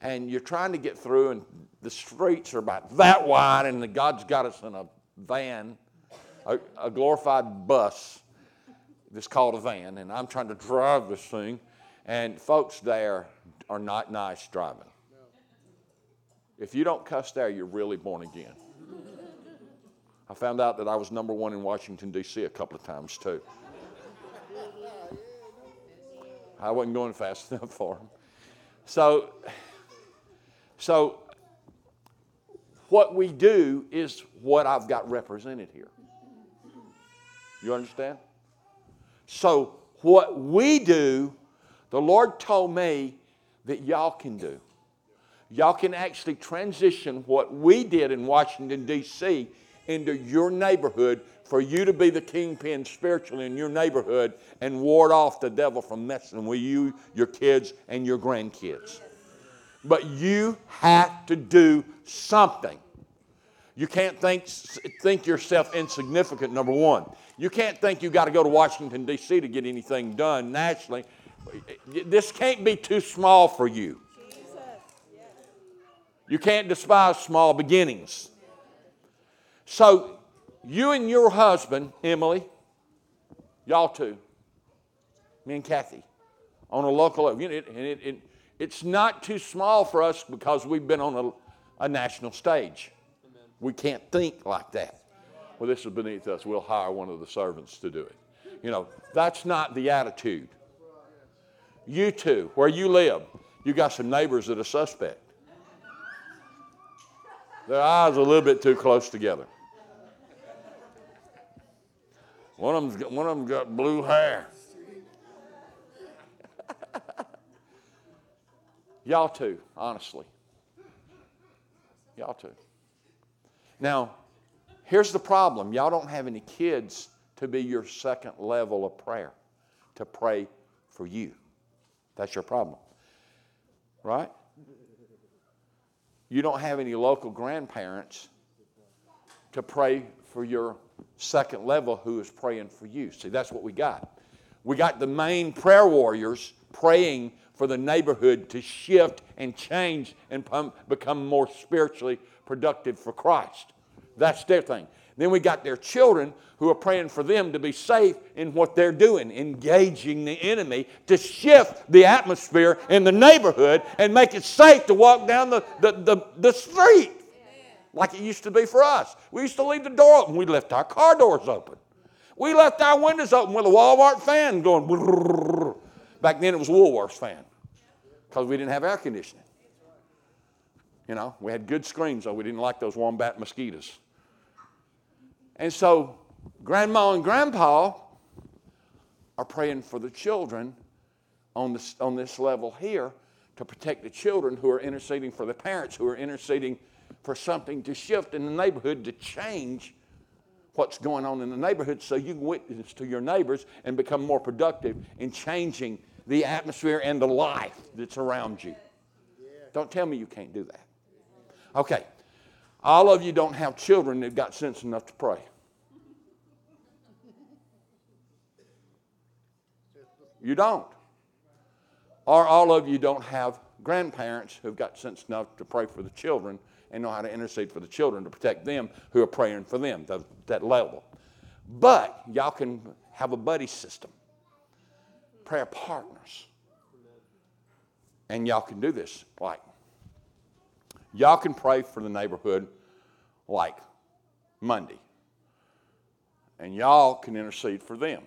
And you're trying to get through, and the streets are about that wide, and God's got us in a van, a, a glorified bus that's called a van, and I'm trying to drive this thing, and folks there are not nice driving. If you don't cuss there, you're really born again. I found out that I was number one in Washington, D.C. a couple of times too. I wasn't going fast [LAUGHS] enough for him. So, so what we do is what I've got represented here. You understand? So, what we do, the Lord told me that y'all can do. Y'all can actually transition what we did in Washington, D.C. into your neighborhood for you to be the kingpin spiritually in your neighborhood and ward off the devil from messing with you, your kids, and your grandkids. But you have to do something. You can't think, think yourself insignificant, number one. You can't think you got to go to Washington, D.C. to get anything done nationally. This can't be too small for you. You can't despise small beginnings. So, you and your husband, Emily, y'all two, me and Kathy, on a local level, and it, it, it's not too small for us because we've been on a, a national stage. We can't think like that. Well, this is beneath us. We'll hire one of the servants to do it. You know, that's not the attitude. You two, where you live, you got some neighbors that are suspect. Their eyes are a little bit too close together. One of them's got, one of them got blue hair. Y'all too, honestly. Y'all too. Now, here's the problem y'all don't have any kids to be your second level of prayer. to pray for you. That's your problem. Right? You don't have any local grandparents to pray for your second level who is praying for you. See, that's what we got. We got the main prayer warriors praying for the neighborhood to shift and change and become more spiritually productive for Christ. That's their thing. Then we got their children who are praying for them to be safe in what they're doing, engaging the enemy to shift the atmosphere in the neighborhood and make it safe to walk down the, the, the, the street like it used to be for us. We used to leave the door open. We left our car doors open. We left our windows open with a Walmart fan going. Back then it was a Woolworths fan because we didn't have air conditioning. You know, we had good screens, though we didn't like those wombat mosquitoes. And so, grandma and grandpa are praying for the children on this, on this level here to protect the children who are interceding for the parents who are interceding for something to shift in the neighborhood to change what's going on in the neighborhood so you can witness to your neighbors and become more productive in changing the atmosphere and the life that's around you. Don't tell me you can't do that. Okay. All of you don't have children that got sense enough to pray. You don't. Or all of you don't have grandparents who've got sense enough to pray for the children and know how to intercede for the children to protect them who are praying for them, that, that level. But y'all can have a buddy system, prayer partners. And y'all can do this. Like, y'all can pray for the neighborhood like Monday. And y'all can intercede for them.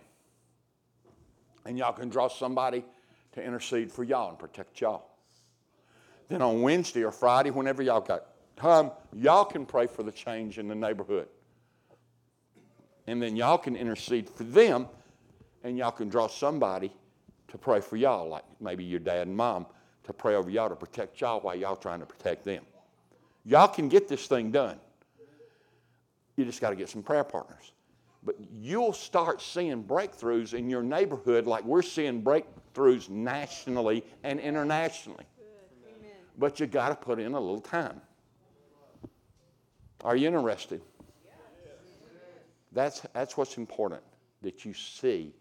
And y'all can draw somebody to intercede for y'all and protect y'all. Then on Wednesday or Friday, whenever y'all got time, y'all can pray for the change in the neighborhood. And then y'all can intercede for them, and y'all can draw somebody to pray for y'all, like maybe your dad and mom, to pray over y'all to protect y'all while y'all trying to protect them. Y'all can get this thing done. You just got to get some prayer partners. But you'll start seeing breakthroughs in your neighborhood like we're seeing breakthroughs nationally and internationally. But you got to put in a little time. Are you interested? That's, that's what's important that you see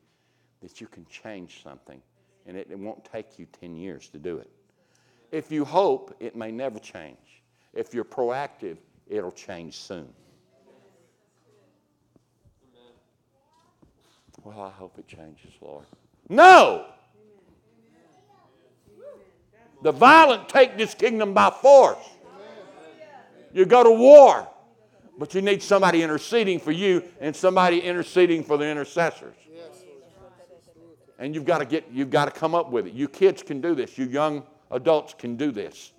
that you can change something and it, it won't take you 10 years to do it. If you hope, it may never change. If you're proactive, it'll change soon. Well, I hope it changes, Lord. No! The violent take this kingdom by force. You go to war. But you need somebody interceding for you and somebody interceding for the intercessors. And you've got to get you've got to come up with it. You kids can do this. You young adults can do this.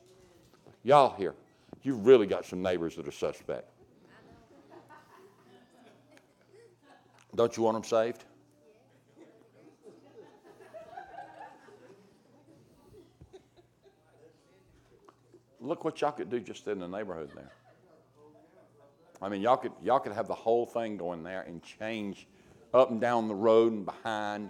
Y'all here, you've really got some neighbors that are suspect. Don't you want them saved? Look what y'all could do just in the neighborhood there. I mean, y'all could, y'all could have the whole thing going there and change up and down the road and behind.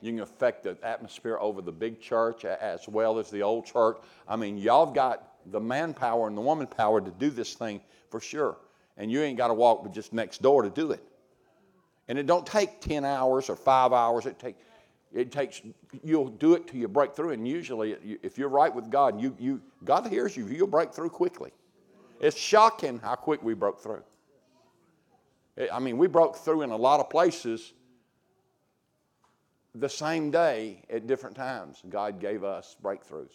You can affect the atmosphere over the big church as well as the old church. I mean, y'all got the manpower and the woman power to do this thing for sure. And you ain't got to walk just next door to do it. And it don't take 10 hours or five hours. It, take, it takes, you'll do it till you break through. And usually, if you're right with God, you, you, God hears you, you'll break through quickly. It's shocking how quick we broke through. I mean, we broke through in a lot of places the same day at different times. God gave us breakthroughs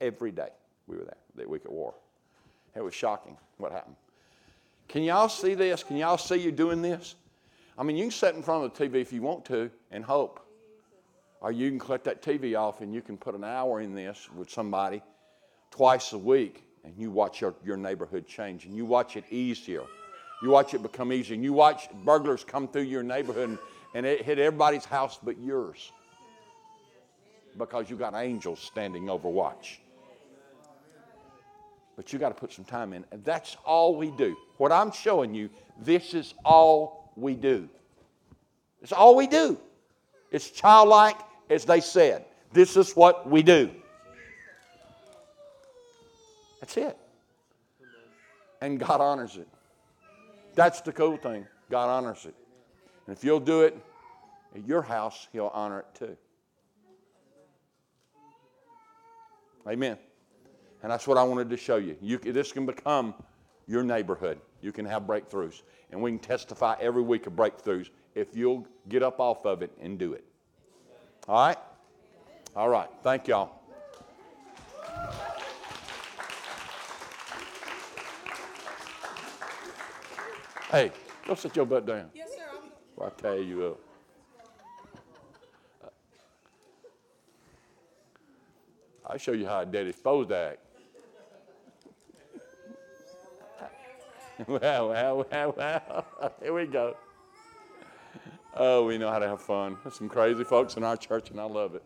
every day we were there, that week at war. It was shocking what happened. Can y'all see this? Can y'all see you doing this? I mean, you can sit in front of the TV if you want to and hope. Or you can cut that TV off and you can put an hour in this with somebody twice a week and you watch your, your neighborhood change and you watch it easier. You watch it become easier. And you watch burglars come through your neighborhood and, and it hit everybody's house but yours because you got angels standing over watch. But you got to put some time in. And that's all we do. What I'm showing you, this is all we do. It's all we do. It's childlike, as they said. This is what we do. That's it. And God honors it. That's the cool thing. God honors it. And if you'll do it at your house, He'll honor it too. Amen. And that's what I wanted to show you. you this can become your neighborhood. You can have breakthroughs. And we can testify every week of breakthroughs if you'll get up off of it and do it. All right? All right. Thank y'all. Hey, go sit your butt down. Yes, sir. Or I tie you up. I'll show you how a daddy's supposed to act. [LAUGHS] well, well, well, well. Here we go. Oh, we know how to have fun. There's some crazy folks in our church, and I love it.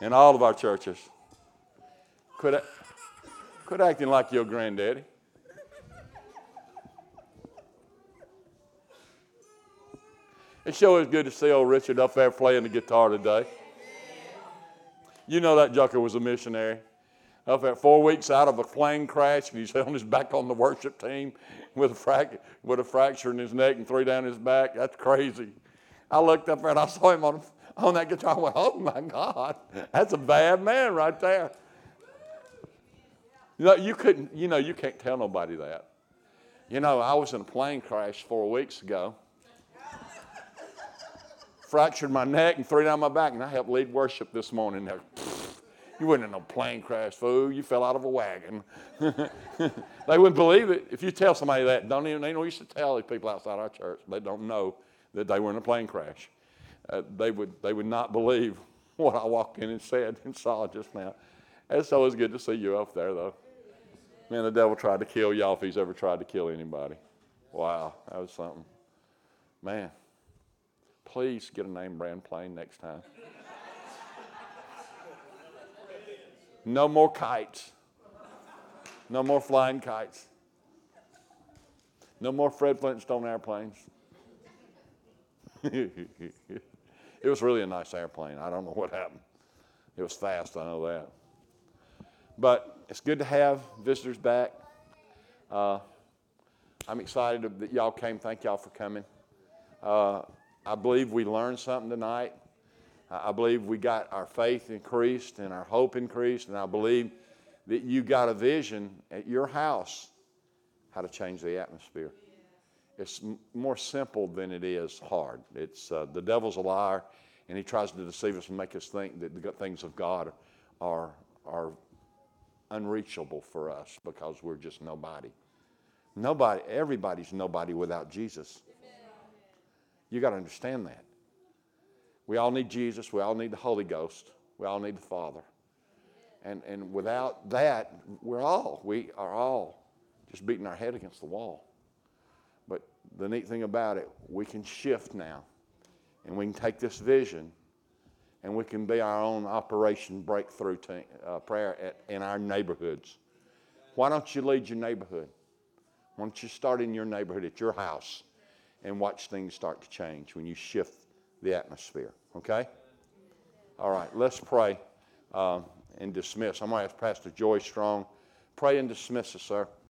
In all of our churches. Quit, quit acting like your granddaddy. It sure is good to see old Richard up there playing the guitar today. You know that Jucker was a missionary. Up there four weeks out of a plane crash, and he's on his back on the worship team with a, frac- with a fracture in his neck and three down his back. That's crazy. I looked up there and I saw him on, on that guitar. I went, oh my God, that's a bad man right there. You know, you couldn't, you know, you can't tell nobody that. You know, I was in a plane crash four weeks ago fractured my neck and threw down my back, and I helped lead worship this morning. There. You weren't in no plane crash, fool. You fell out of a wagon. [LAUGHS] they wouldn't believe it. If you tell somebody that, don't even, they know used to tell these people outside our church. They don't know that they were in a plane crash. Uh, they, would, they would not believe [LAUGHS] what I walked in and said and saw just now. It's always good to see you up there, though. Man, the devil tried to kill y'all if he's ever tried to kill anybody. Wow, that was something. Man please get a name brand plane next time. No more kites. No more flying kites. No more Fred Flintstone airplanes. [LAUGHS] it was really a nice airplane. I don't know what happened. It was fast, I know that. But it's good to have visitors back. Uh, I'm excited that y'all came. Thank y'all for coming. Uh, I believe we learned something tonight. I believe we got our faith increased and our hope increased, and I believe that you got a vision at your house how to change the atmosphere. It's m- more simple than it is hard. It's uh, the devil's a liar, and he tries to deceive us and make us think that the things of God are are unreachable for us because we're just nobody. Nobody, everybody's nobody without Jesus. You got to understand that. We all need Jesus. We all need the Holy Ghost. We all need the Father. And, and without that, we're all, we are all just beating our head against the wall. But the neat thing about it, we can shift now. And we can take this vision and we can be our own operation breakthrough uh, prayer at, in our neighborhoods. Why don't you lead your neighborhood? Why don't you start in your neighborhood at your house? And watch things start to change when you shift the atmosphere. Okay? All right, let's pray um, and dismiss. I'm going to ask Pastor Joy Strong. Pray and dismiss us, sir.